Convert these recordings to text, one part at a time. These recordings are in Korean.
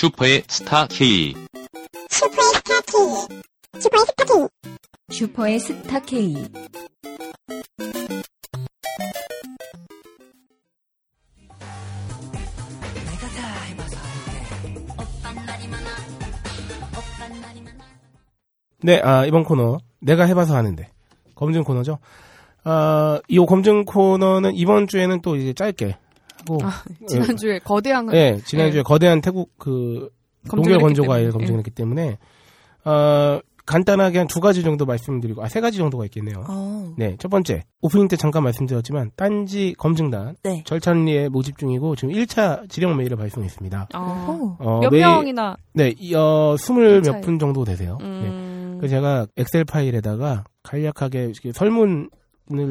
슈퍼의 스타 K. 슈퍼의 스타 K. 슈퍼의 스타 K. 슈퍼의 스타 K. 네, 아, 이번 코너 내가 해봐서 하는데 검증 코너죠. 아, 이 검증 코너는 이번 주에는 또 이제 짧게 하고 아, 지난주에 거대한 네, 지난주에 네. 거대한 태국 그 검증을 농결 했기 건조 과일 때문에. 검증을 했기 때문에 어, 간단하게 한 두 가지 정도 말씀드리고 아 세 가지 정도가 있겠네요. 어. 네, 첫 번째 오프닝 때 잠깐 말씀드렸지만 딴지 검증단 네. 절찬리에 모집 중이고 지금 1차 지령 메일을 발송했습니다. 어, 어, 몇 메일- 명이나 네, 이, 어, 스물 몇. 분 정도 되세요. 네. 음, 그래서 제가 엑셀 파일에다가 간략하게 설문을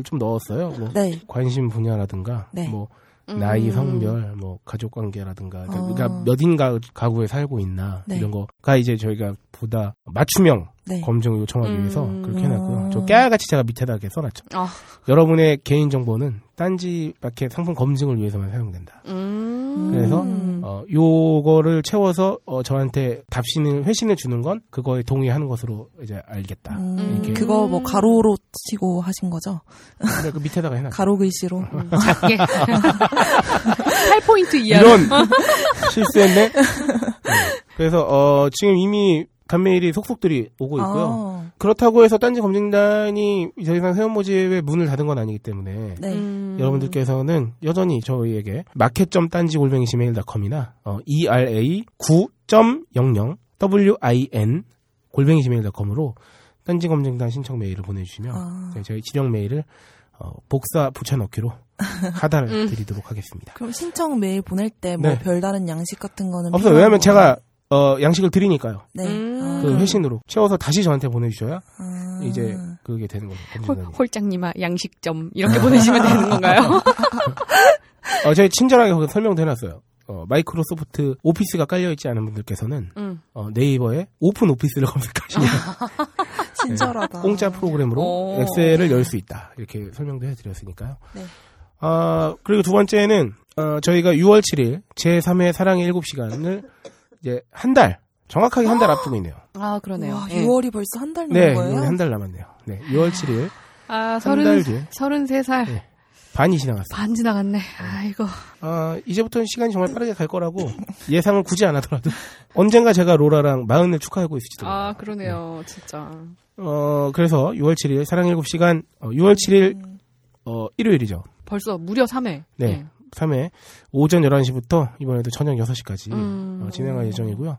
좀 넣었어요. 뭐 네. 관심 분야라든가 네. 뭐 음. 나이, 성별, 뭐 가족 관계라든가 어. 그러니까 몇인 가, 가구에 살고 있나 네. 이런 거가 이제 저희가 보다 맞춤형 네. 검증을 요청하기 음. 위해서 그렇게 해놨고요. 어. 저 깨알같이 제가 밑에다 이렇게 써놨죠. 아. 여러분의 개인 정보는 딴지 마켓 상품 검증을 위해서만 사용된다. 음. 그래서 음. 어, 요거를 채워서 어, 저한테 답신을 회신을 주는 건 그거에 동의하는 것으로 이제 알겠다. 음, 이렇게. 그거 뭐 가로로 치고 하신 거죠? 근데 그 밑에다가 해놨죠. 가로 글씨로. 음, 작게 8포인트 이하 이런 실수했네. 네. 그래서 어, 지금 이미 단메일이 속속들이 오고 있고요. 아, 그렇다고 해서 딴지 검증단이 더 이상 세원 모집에 문을 닫은 건 아니기 때문에 네. 음. 여러분들께서는 여전히 저희에게 마켓.딴지 골뱅이 gmail.com이나 어, era 9.00 win 골뱅이 gmail.com으로 딴지 검증단 신청 메일을 보내주시면 아. 저희- 지령 메일을 어, 복사 붙여넣기로 하달 음. 드리도록 하겠습니다. 그럼 신청 메일 보낼 때뭐 네. 별다른 양식 같은 거는 없어요. 왜냐면 거- 제가 어, 양식을 드리니까요. 네. 음. 아. 그 회신으로 채워서 다시 저한테 보내주셔야 아. 이제 그게 되는 거죠. 검증단이. 홀장님아 양식점 이렇게 보내시면 되는 건가요? 어, 저희 친절하게 거기 설명도 해놨어요. 어, 마이크로소프트 오피스가 깔려있지 않은 분들께서는 음. 어, 네이버에 오픈 오피스를 검색하시면 친절하다. 공짜 프로그램으로 오. 엑셀을 열 수 있다. 이렇게 설명도 해드렸으니까요. 네. 아, 그리고 두 번째는 어, 저희가 6월 7일 제3회 사랑의 7시간을 이제 한 달, 정확하게 한 달 앞두고 있네요. 아 그러네요. 와, 예. 6월이 벌써 한 달 남은 네, 거예요? 한달 남았네요. 네, 6월 7일 아한 서른 달 뒤에 서른 세 살 네. 반이 지나갔어요. 반 지나갔네. 아이고. 아, 이제부터는 시간이 정말 빠르게 갈 거라고 예상을 굳이 안 하더라도 언젠가 제가 로라랑 마흔을 축하하고 있을지도 몰라요. 아 그러네요. 진짜. 어, 그래서 6월 7일 사랑 7시간 어, 6월 7일 어, 일요일이죠. 벌써 무려 3회. 네. 3회 오전 11시부터 이번에도 저녁 6시까지 음. 어, 진행할 예정이고요.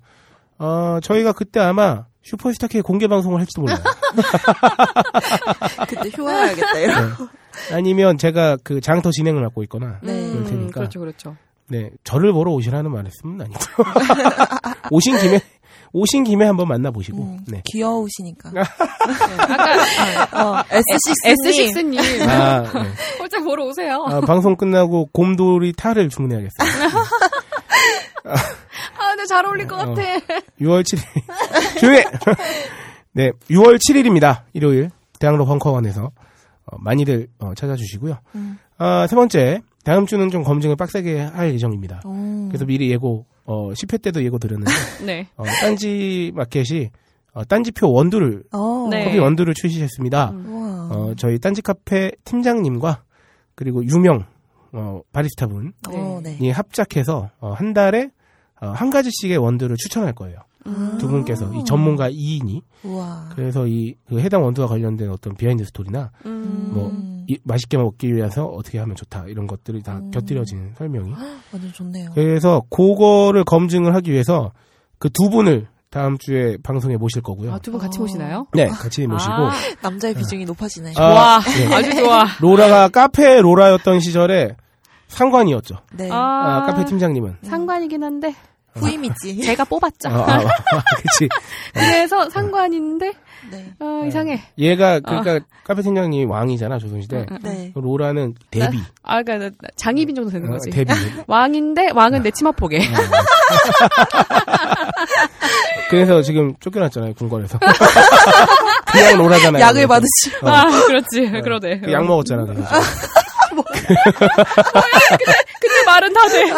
어, 저희가 그때 아마 슈퍼스타 K 공개 방송을 할지도 몰라요. 그때 휴가해야겠다. 이런. 네. 아니면 제가 그 장터 진행을 맡고 있거나 네. 그럴 테니까. 그렇죠, 그렇죠. 네, 저를 보러 오시라는 말씀은 아니고요. 오신 김에 오신 김에 한번 만나 보시고. 음, 네. 귀여우시니까. 네. 아까 어, S6님. S6님 아, 네. 홀짝 보러 오세요. 아, 방송 끝나고 곰돌이 탈을 주문해야겠어요. 아, 근데 잘 어울릴 것 어. 같아. 6월 7일. 조용해! 네, 6월 7일입니다. 일요일. 대학로 벙커원에서 어, 많이들 어, 찾아주시고요. 음. 아, 세 번째, 다음 주는 좀 검증을 빡세게 할 예정입니다. 오. 그래서 미리 예고, 어, 10회 때도 예고 드렸는데, 네. 어, 딴지 마켓이 어, 딴지표 원두를, 어. 네. 커피 원두를 출시했습니다. 음. 어, 저희 딴지 카페 팀장님과 그리고 유명 어, 바리스타 분이 어, 네. 예, 합작해서 어, 한 달에 어, 한 가지씩의 원두를 추천할 거예요. 음. 두 분께서 이 전문가 2인이 우와. 그래서 이 그 해당 원두와 관련된 어떤 비하인드 스토리나 음. 뭐 음. 이- 맛있게 먹기 위해서 어떻게 하면 좋다 이런 것들이 다 음. 곁들여지는 설명이. 완전 좋네요. 그래서 그거를 검증을 하기 위해서 그 두 분을 다음 주에 방송에 모실 거고요. 아, 두 분 같이 어. 보시나요? 네, 같이 모시고 아, 남자의 비중이 높아지네. 아, 좋아. 네. 아주 좋아. 로라가 카페 로라였던 시절에 상관이었죠. 네. 아, 카페 팀장님은. 상관이긴 한데 후임이지. 제가 뽑았죠. 아, 아, 아, 그치. 그래서 상관인데 네. 어, 이상해. 얘가, 그러니까, 카페 팀장님이 왕이잖아, 조선시대. 응, 응. 네. 로라는 데뷔. 아, 그러니까 나- 장입인 정도 되는 어, 거지. 데뷔. 왕인데 왕은 내 치마포개. 그래서 지금 쫓겨났잖아요, 군관에서. 그냥 로라잖아요. 약을. 받으시. 어. 아, 그렇지. 그러네. 그 약 먹었잖아, 그래서. 그 근데 말은 다 돼.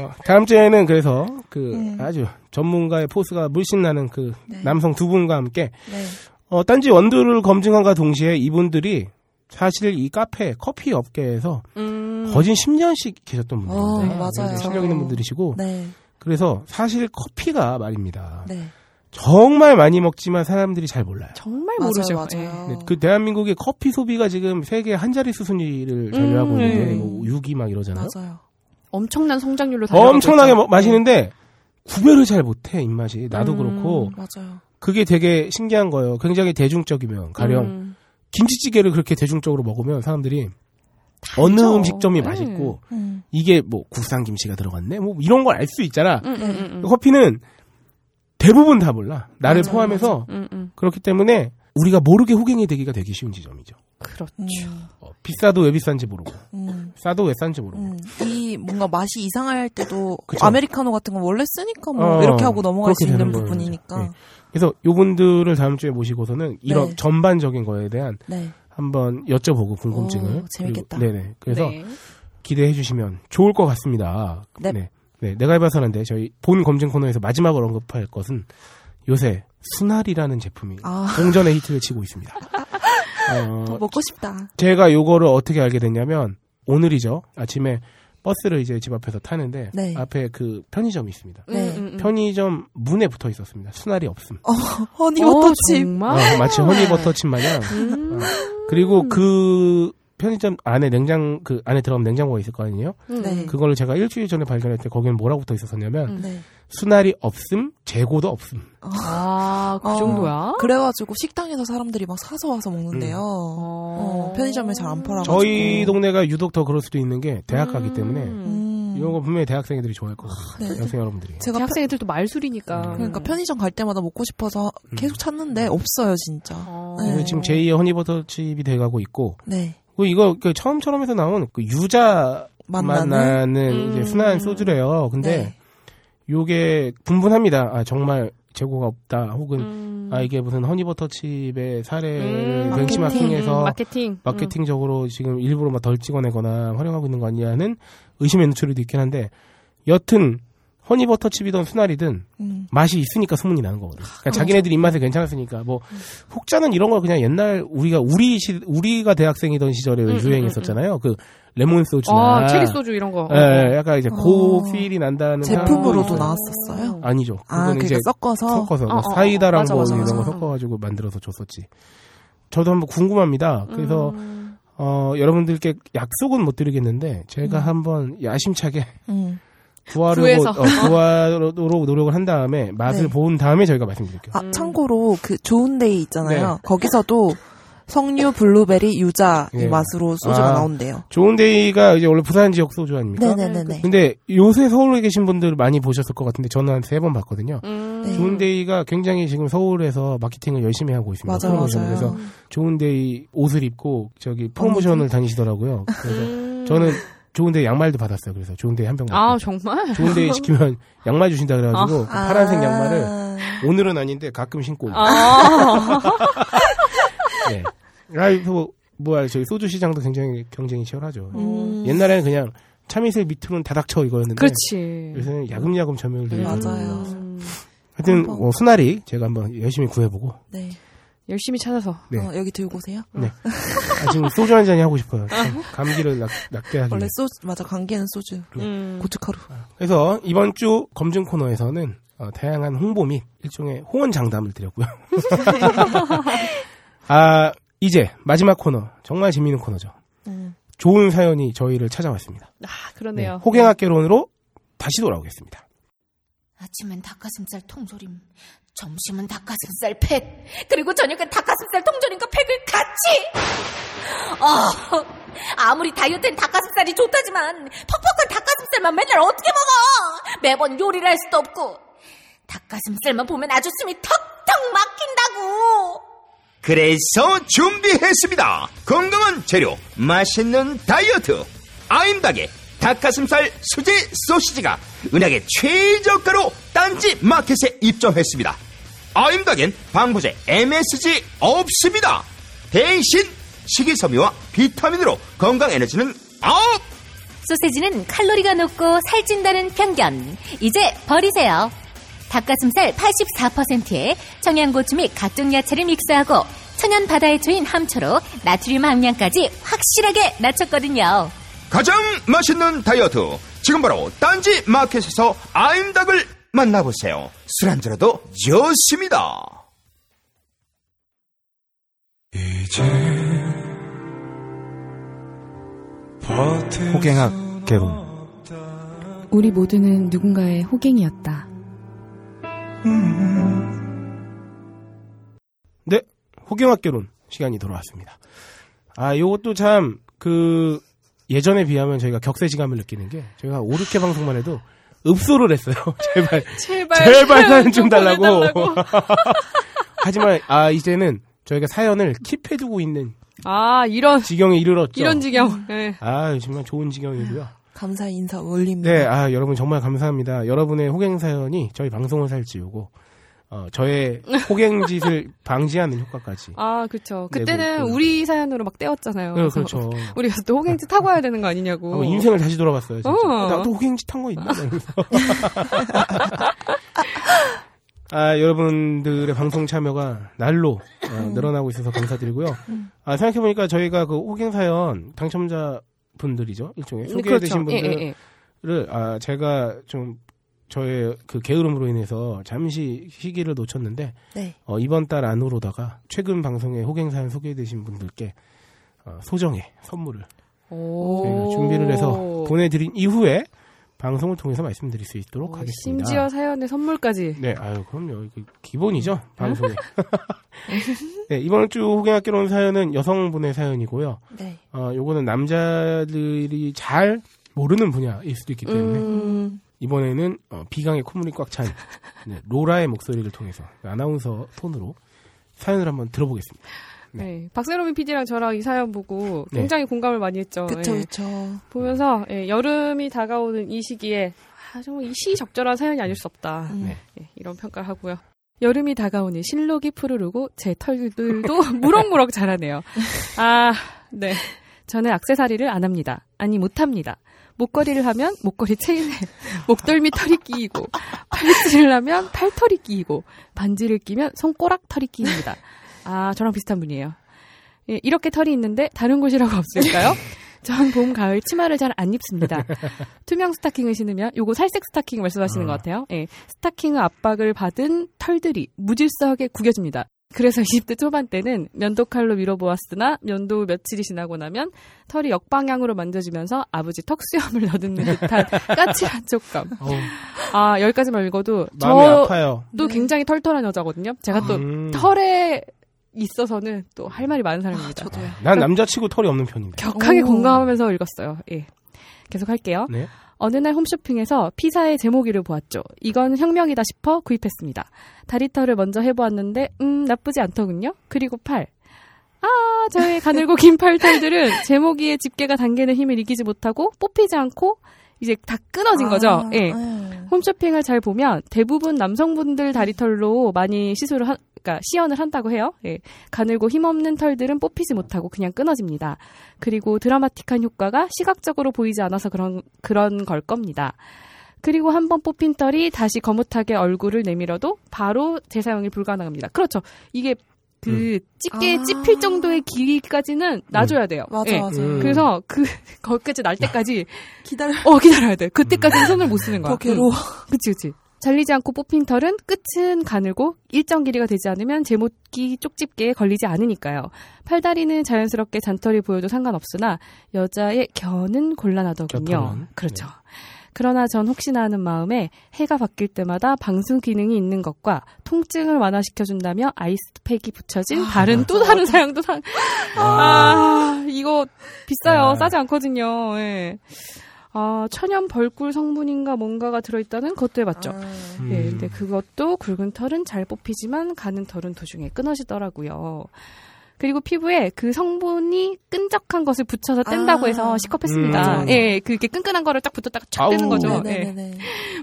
어, 다음 주에는 그래서 그 네. 아주 전문가의 포스가 물씬 나는 그 네. 남성 두 분과 함께 네. 어, 딴지 원두를 검증한과 동시에 이분들이 사실 이 카페 커피 업계에서 음. 거진 10년씩 계셨던 분들. 어, 네, 맞아요. 실력 있는 분들이시고 네. 그래서 사실 커피가 말입니다. 네. 정말 많이 먹지만 사람들이 잘 몰라요. 정말 맞아요, 모르죠. 맞아요. 네, 그 대한민국의 커피 소비가 지금 세계 한 자릿수 순위를 자유하고 음, 있는데 네. 뭐 6위 막 이러잖아요. 맞아요. 엄청난 성장률로 달려가고 엄청나게 있죠. 뭐- 마시는데 구별을 잘 못해 입맛이 나도 음. 그렇고 맞아요. 그게 되게 신기한 거예요. 굉장히 대중적이면 가령 음. 김치찌개를 그렇게 대중적으로 먹으면 사람들이 어느 다르죠. 음식점이 네. 맛있고 음. 이게 뭐 국산 김치가 들어갔네 뭐 이런 걸 알 수 있잖아. 음, 음, 음, 음. 커피는 대부분 다 몰라. 나를 맞아요, 포함해서 음, 음. 그렇기 때문에 우리가 모르게 호갱이 되기가 되게 쉬운 지점이죠. 그렇죠. 음. 어, 비싸도 왜 비싼지 모르고 음. 싸도 왜 싼지 모르고. 음. 이 뭔가 맛이 이상할 때도 그쵸. 아메리카노 같은 건 원래 쓰니까 뭐 어, 이렇게 하고 넘어갈 수 있는. 부분이니까. 네. 그래서 요분들을 다음 주에 모시고서는 이런 네. 전반적인 거에 대한 네. 한번 여쭤보고 궁금증을 오, 재밌겠다. 그리고- 네네. 그래서 네. 기대해 주시면 좋을 것 같습니다. 네. 네. 네, 내가 해봐서는데 저희 본 검증 코너에서 마지막으로 언급할 것은 요새 순알이라는 제품이 아. 공전의 히트를 치고 있습니다. 어, 더 먹고 싶다. 제가 요거를 어떻게 알게 됐냐면 오늘이죠. 아침에 버스를 이제 집 앞에서 타는데 네. 앞에 그 편의점이 있습니다. 네. 음, 음, 음. 편의점 문에 붙어 있었습니다. 순알이 없음. 허니버터칩. 어, 정말? 어, 마치 허니버터칩 마냥. 음. 그리고 그 편의점 안에 냉장 그 안에 들어가면 냉장고가 있을 거 아니에요? 음. 네. 그거를 제가 일주일 전에 발견할 때 거기는 뭐라고 붙어 있었었냐면 음. 네. 순알이 없음, 재고도 없음. 아, 그 어, 정도야? 그래가지고 식당에서 사람들이 막 사서 와서 먹는데요. 어. 어, 편의점에 잘 안 팔아가지고. 저희 동네가 유독 더 그럴 수도 있는 게 대학 가기 때문에 음. 이런 거 분명히 대학생들이 좋아할 거거든요. 네. 여생 여러분들이. 제가 편- 대학생애들도 말술이니까. 그러니까 편의점 갈 때마다 먹고 싶어서 계속 찾는데 없어요 진짜. 어. 네. 지금 제2의 허니버터 칩이 돼가고 있고 네. 그리고 이거 그 처음처럼에서 나온 그 유자 만나는. 만나는 음. 이제 순한 소주래요. 근데 네. 요게 분분합니다. 아 정말 재고가 없다. 혹은 음. 아 이게 무슨 허니버터칩의 사례를 음, 벤치마킹해서 음, 마케팅. 마케팅 적으로 지금 일부러 막 덜 찍어내거나 활용하고 있는 거 아니냐는 의심의 노출도 있긴 한데 여튼 허니버터칩이든 순알이든 음. 맛이 있으니까 소문이 나는 거거든. 그러니까 자기네들 입맛에 괜찮았으니까 뭐 혹자는 이런 거 그냥 옛날 우리가 우리 시 우리가 대학생이던 시절에 음, 유행했었잖아요. 그 레몬 소주나 아, 체리 소주 이런 거. 예, 예, 약간 이제 고 어. 필이 난다는 제품으로도 나왔었어요. 아니죠. 아, 그거는 이제 그러니까 섞어서. 섞어서 뭐 어, 어, 어. 사이다랑 맞아, 뭐 맞아, 이런 거 맞아. 섞어가지고 만들어서 줬었지. 저도 한번 궁금합니다. 그래서 음. 어, 여러분들께 약속은 못 드리겠는데 제가 음. 한번 야심차게 음. 구하려고. 어, 구하도록 노력을 한 다음에 맛을 네. 본 다음에 저희가 말씀드릴게요. 아 참고로 그 좋은데이 있잖아요. 네. 거기서도 석류 블루베리 유자 이 예. 맛으로 소주가 아. 나온대요. 좋은데이가 이제 원래 부산 지역 소주 아닙니까? 네네네네. 근데 요새 서울에 계신 분들 많이 보셨을 것 같은데 저는 한 세 번 봤거든요. 음. 네. 좋은데이가 굉장히 지금 서울에서 마케팅을 열심히 하고 있습니다. 맞아요, 프로모션을. 맞아요. 그래서 좋은데이 옷을 입고 저기 프로모션을 다니시더라고요. 그래서 음. 저는 좋은데이 양말도 받았어요. 그래서 좋은데이 한병 아, 정말? 좋은데이 시키면 양말 주신다 그래가지고 그 파란색 양말을 아. 오늘은 아닌데 가끔 신고. 아. 네. 라이브 뭐야 저희 소주 시장도 굉장히 경쟁이 치열하죠. 음. 옛날에는 그냥 참이슬 밑으로는 다 닥쳐 이거였는데 그렇지. 요새는 야금야금 점유율들이 맞아요. 음. 하여튼. 뭐 수나리 제가 한번 열심히 구해보고 네. 열심히 찾아서. 네. 어, 여기 들고 오세요. 네. 아, 지금 소주 한 잔이 하고 싶어요. 참 감기를 낙, 낙대하기 원래 위해. 소주 맞아 감기에는 소주. 네. 음. 고춧가루. 그래서 이번 주 검증 코너에서는 어, 다양한 홍보 및 일종의 호언 장담을 드렸고요. 아 이제 마지막 코너 정말 재미있는 코너죠. 음. 좋은 사연이 저희를 찾아왔습니다. 아, 네, 그러네요. 호갱학개론으로 다시 돌아오겠습니다. 아침은 닭가슴살 통조림, 점심은 닭가슴살 팩, 그리고 저녁은 닭가슴살 통조림과 팩을 같이! 아, 아무리 다이어트엔 닭가슴살이 좋다지만 퍽퍽한 닭가슴살만 맨날 어떻게 먹어! 매번 요리를 할 수도 없고 닭가슴살만 보면 아주 숨이 턱턱 막힌다고! 그래서 준비했습니다. 건강한 재료, 맛있는 다이어트. 아임닭의 닭가슴살 수제 소시지가 은하계 최저가로 딴지 마켓에 입점했습니다. 아임닭엔 방부제 MSG 없습니다. 대신 식이섬유와 비타민으로 건강 에너지는 up! 소세지는 칼로리가 높고 살찐다는 편견. 이제 버리세요. 닭가슴살 84%에 청양고추 및 각종 야채를 믹스하고 천연 바다의 초인 함초로 나트륨 함량까지 확실하게 낮췄거든요. 가장 맛있는 다이어트 지금 바로 딴지 마켓에서 아임닭을 만나보세요 술 안주로도 좋습니다 호갱학 개론. 우리 모두는 누군가의 호갱이었다. 네, 호갱학 개론 시간이 돌아왔습니다. 아, 요것도 참, 그, 예전에 비하면 저희가 격세지감을 느끼는 게, 저희가 5, 6회 방송만 해도 읍소를 했어요. 제발. 제발, 제발 사연 좀 달라고. 하지만, 아, 이제는 저희가 사연을 킵해두고 있는 아, 이런, 지경에 이르렀죠. 이런 지경. 예. 아, 정말 좋은 지경이고요. 감사 인사 올립니다. 네, 아, 여러분 정말 감사합니다. 여러분의 호갱 사연이 저희 방송을 살찌우고, 어, 저의 호갱짓을 방지하는 효과까지. 아. 네, 그때는 뭐, 그- 우리 사연으로 막 때웠잖아요. 네, 그렇죠. 우리가 또 호갱짓 하고 와야 되는 거 아니냐고. 한번 인생을 다시 돌아봤어요. 진짜. 어. 아, 나도 호갱짓 한 거 있나? 아, 여러분들의 방송 참여가 날로 어, 늘어나고 있어서 감사드리고요. 아, 생각해보니까 저희가 그 호갱 사연 당첨자 분들이죠. 일종의 네, 소개되신 그렇죠. 예, 분들을 예, 예. 아, 제가 좀 저의 그 게으름으로 인해서 잠시 시기를 놓쳤는데 네. 어, 이번 달 안으로다가 최근 방송에 호갱 사연 소개되신 분들께 어, 소정의 선물을 오. 준비를 해서 보내드린 이후에 방송을 통해서 말씀드릴 수 있도록 어, 하겠습니다. 심지어 사연의 선물까지. 네, 아유 그럼요. 이거 기본이죠 방송에. 네, 이번 주 호갱학교로 온 사연은 여성분의 사연이고요. 네. 어, 요거는 남자들이 잘 모르는 분야일 수도 있기 때문에 음. 이번에는 어, 비강의 콧물이 꽉 찬 네, 로라의 목소리를 통해서 아나운서 톤으로 사연을 한번 들어보겠습니다. 네. 네. 박세롬이 PD랑 저랑 이 사연 보고 네. 굉장히 공감을 많이 했죠. 그쵸, 예. 그쵸. 보면서 예, 여름이 다가오는 이 시기에 아, 정말 이 시적절한 사연이 아닐 수 없다. 음. 네. 예, 이런 평가를 하고요. 여름이 다가오니 실록이 푸르르고 제 털들도 무럭무럭 자라네요. 아, 네. 저는 악세사리를 안 합니다. 아니 못 합니다. 목걸이를 하면 목걸이 체인에 목덜미 털이 끼이고 팔찌를 하면 팔털이 끼이고 반지를 끼면 손가락 털이 끼입니다. 아, 저랑 비슷한 분이에요. 예, 이렇게 털이 있는데 다른 곳이라고 없을까요? 전 봄, 가을 치마를 잘 안 입습니다. 투명 스타킹을 신으면 요거 살색 스타킹 말씀하시는 것 같아요. 예, 스타킹의 압박을 받은 털들이 무질서하게 구겨집니다. 그래서 20대 초반 때는 면도칼로 밀어보았으나 면도 며칠이 지나고 나면 털이 역방향으로 만져지면서 아버지 턱수염을 너듬는 듯한 까칠한 촉감. 어우, 아, 여기까지만 읽어도 마음이 저도 아파요. 굉장히 털털한 여자거든요. 제가 또 음. 털에 있어서는 또 할 말이 많은 사람입니다. 저도요. 난 남자치고 털이 없는 편인데. 격하게 오. 공감하면서 읽었어요. 예. 계속 할게요. 네. 어느 날 홈쇼핑에서 피사의 제목이를 보았죠. 이건 혁명이다 싶어 구입했습니다. 다리털을 먼저 해보았는데, 음, 나쁘지 않더군요. 그리고 팔. 아, 저의 가늘고 긴 팔털들은 제목이의 집게가 당기는 힘을 이기지 못하고 뽑히지 않고 이제 다 끊어진 거죠. 아, 예. 네. 홈쇼핑을 잘 보면 대부분 남성분들 다리털로 많이 시술을 한, 그러니까 시연을 한다고 해요. 예. 가늘고 힘없는 털들은 뽑히지 못하고 그냥 끊어집니다. 그리고 드라마틱한 효과가 시각적으로 보이지 않아서 그런 그런 걸 겁니다. 그리고 한 번 뽑힌 털이 다시 거뭇하게 얼굴을 내밀어도 바로 재사용이 불가능합니다. 그렇죠. 이게 그 집게에 아. 찝힐 정도의 길이까지는 놔줘야 돼요. 맞아, 예. 맞아. 음. 그래서 그 거기까지 날 때까지 기다려. 어 기다려야 돼. 그때까지는 손을 못 쓰는 거야. 더 괴로워. 응. 그치 그치. 잘리지 않고 뽑힌 털은 끝은 가늘고 일정 길이가 되지 않으면 제목기 쪽집게에 걸리지 않으니까요. 팔다리는 자연스럽게 잔털이 보여도 상관없으나 여자의 겨는 곤란하더군요. 겨털은? 그렇죠. 네. 그러나 전 혹시나 하는 마음에 해가 바뀔 때마다 방수 기능이 있는 것과 통증을 완화시켜준다며 아이스팩이 붙여진 다른 또 다른 사양도 상, 아, 이거 비싸요. 아. 싸지 않거든요. 예. 아, 천연 벌꿀 성분인가 뭔가가 들어있다는 그것도 해봤죠. 음. 예, 근데 그것도 굵은 털은 잘 뽑히지만 가는 털은 도중에 끊어지더라고요. 그리고 피부에 그 성분이 끈적한 것을 붙여서 뗀다고 아. 해서 시컵했습니다. 음. 예, 그게 끈끈한 거를 딱 붙었다가 촥 떼는. 거죠. 예.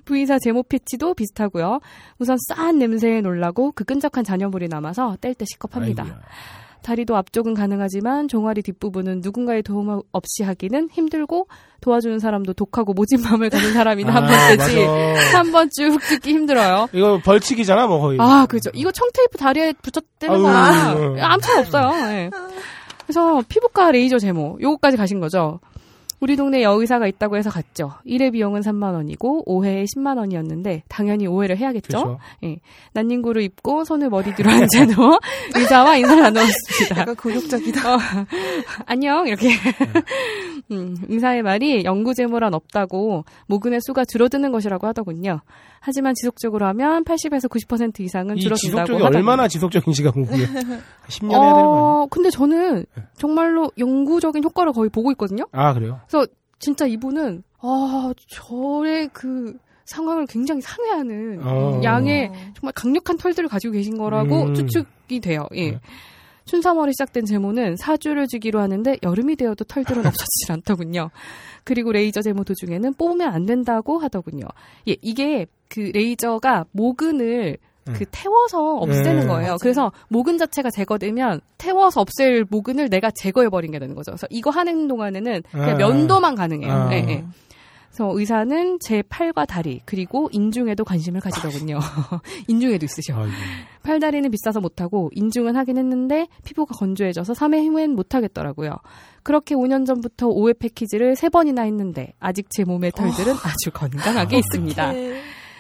V사 제모 패치도 비슷하고요. 우선 싸한 냄새에 놀라고 그 끈적한 잔여물이 남아서 뗄 때 시컵합니다. 다리도 앞쪽은 가능하지만 종아리 뒷부분은 누군가의 도움 없이 하기는 힘들고 도와주는 사람도 독하고 모진 마음을 가진 사람이나 한번 되지 맞아. 한번 쭉 듣기 힘들어요. 이거 벌칙이잖아, 뭐 거의. 아, 그죠. 이거 청테이프 다리에 붙였대는 거랑 음. 아무 차이 없어요. 예. 그래서 피부과 레이저 제모 요거까지 가신 거죠. 우리 동네 여의사가 있다고 해서 갔죠. 1회 비용은 3만 원이고 5회에 10만 원이었는데 당연히 5회를 해야겠죠. 그렇죠. 난닝구를 입고 손을 머리 뒤로 한 채로 의사와 인사를 나누었습니다. 약간 굴욕적이다. 어, 안녕 이렇게 음, 의사의 말이 연구제모란 없다고 모근의 수가 줄어드는 것이라고 하더군요. 하지만 지속적으로 하면 80에서 90% 이상은 이 줄어든다고 지속적이 하더군요. 얼마나 지속적인지가 궁금해요. 10년 해야 되는 거 아니에요? 어, 근데 저는 정말로 영구적인 효과를 거의 보고 있거든요. 아, 그래요? 진짜 이분은 아 저의 그 상황을 굉장히 상회하는 어. 양의 정말 강력한 털들을 가지고 계신 거라고 음. 추측이 돼요. 예. 네. 춘삼월에 시작된 제모는 사주를 주기로 하는데 여름이 되어도 털들은 없어지질 않더군요. 그리고 레이저 제모 도중에는 뽑으면 안 된다고 하더군요. 예, 이게 그 레이저가 모근을 그 음. 태워서 없애는 음. 거예요. 그래서 모근 자체가 제거되면 태워서 없앨 모근을 내가 제거해 버린 게 되는 거죠. 그래서 이거 하는 동안에는 그냥 아. 면도만 가능해요. 아. 예, 예. 그래서 의사는 제 팔과 다리 그리고 인중에도 관심을 가지더군요. 인중에도 있으셔. 아이고. 팔 다리는 비싸서 못하고 인중은 하긴 했는데 피부가 건조해져서 3회 후엔 못하겠더라고요. 그렇게 5년 전부터 5회 패키지를 3번이나 했는데 아직 제 몸의 털들은 아주 건강하게 있습니다.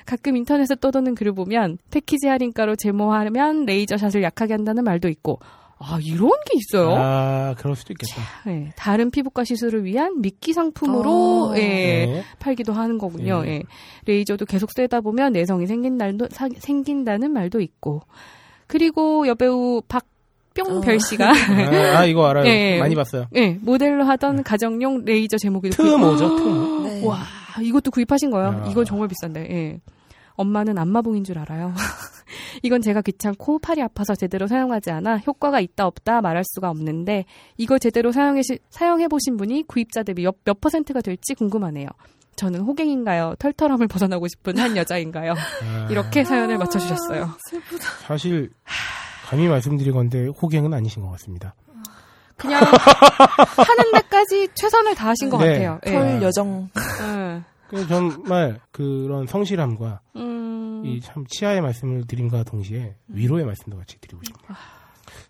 가끔 인터넷에 떠도는 글을 보면 패키지 할인가로 제모하면 레이저샷을 약하게 한다는 말도 있고 아 이런 게 있어요. 아, 그럴 수도 있겠다. 네, 다른 피부과 시술을 위한 미끼 상품으로 어. 예, 네. 팔기도 하는 거군요. 네. 예. 레이저도 계속 쐬다 보면 내성이 생긴 날도 사- 생긴다는 말도 있고 그리고 여배우 박 뿅별 어. 씨가 아, 아, 이거 알아요. 예. 많이 봤어요. 예, 모델로 하던 가정용 레이저 제모기도 트모죠, 트모. 네. 와, 이것도 구입하신 거예요. 아. 이건 정말 비싼데. 예. 엄마는 안마봉인 줄 알아요. 이건 제가 귀찮고 팔이 아파서 제대로 사용하지 않아 효과가 있다 없다 말할 수가 없는데 이거 제대로 사용해 사용해 보신 분이 구입자 대비 몇, 몇 퍼센트가 될지 궁금하네요. 저는 호갱인가요? 털털함을 벗어나고 싶은 한 여자인가요? 아, 이렇게 사연을 맞춰주셨어요. 사실 감히 말씀드리건데 호갱은 아니신 것 같습니다. 그냥 하는 데까지 최선을 다하신 것 네. 같아요. 예. 털 여정. 예. 그래서 정말 그런 성실함과 음, 이참 치아의 말씀을 드림과 동시에 위로의 말씀도 같이 드리고 싶네요.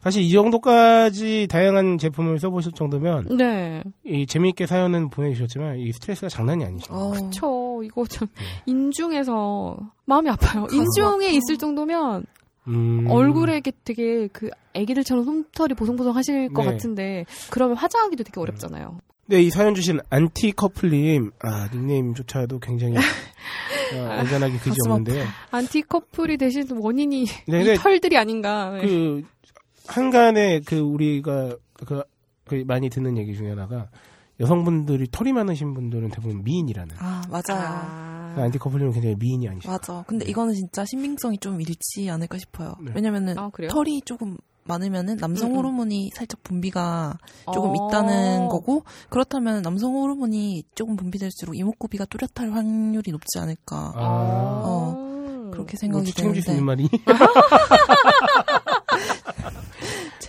사실 이 정도까지 다양한 제품을 써보실 정도면 네. 이 재미있게 사연은 보내주셨지만 이 스트레스가 장난이 아니시죠. 어. 그쵸. 이거 참 네. 인중에서 마음이 아파요. 인중에 있을 정도면 음, 얼굴에 되게 그 애기들처럼 솜털이 보송보송 하실 것 네. 같은데 그러면 화장하기도 되게 어렵잖아요. 네, 이 사연 주신 안티 커플님, 아, 닉네임조차도 굉장히 어, 애잔하기 그지 가슴 없는데요. 안티 커플이 되신 원인이 네, 이 털들이 아닌가. 네. 그 항간에 그 우리가 그, 그 많이 듣는 얘기 중에 하나가 여성분들이 털이 많으신 분들은 대부분 미인이라는. 아, 맞아요. 아, 그 안티 커플님은 굉장히 미인이 아니시죠. 맞아. 근데 이거는 진짜 신빙성이 좀 잃지 않을까 싶어요. 네. 왜냐면은 아? 털이 조금 많으면은 남성 음, 음. 호르몬이 살짝 분비가 조금 어. 있다는 거고 그렇다면 남성 호르몬이 조금 분비될수록 이목구비가 뚜렷할 확률이 높지 않을까 아, 어, 그렇게 뭐 생각이 있는 되는데 말이.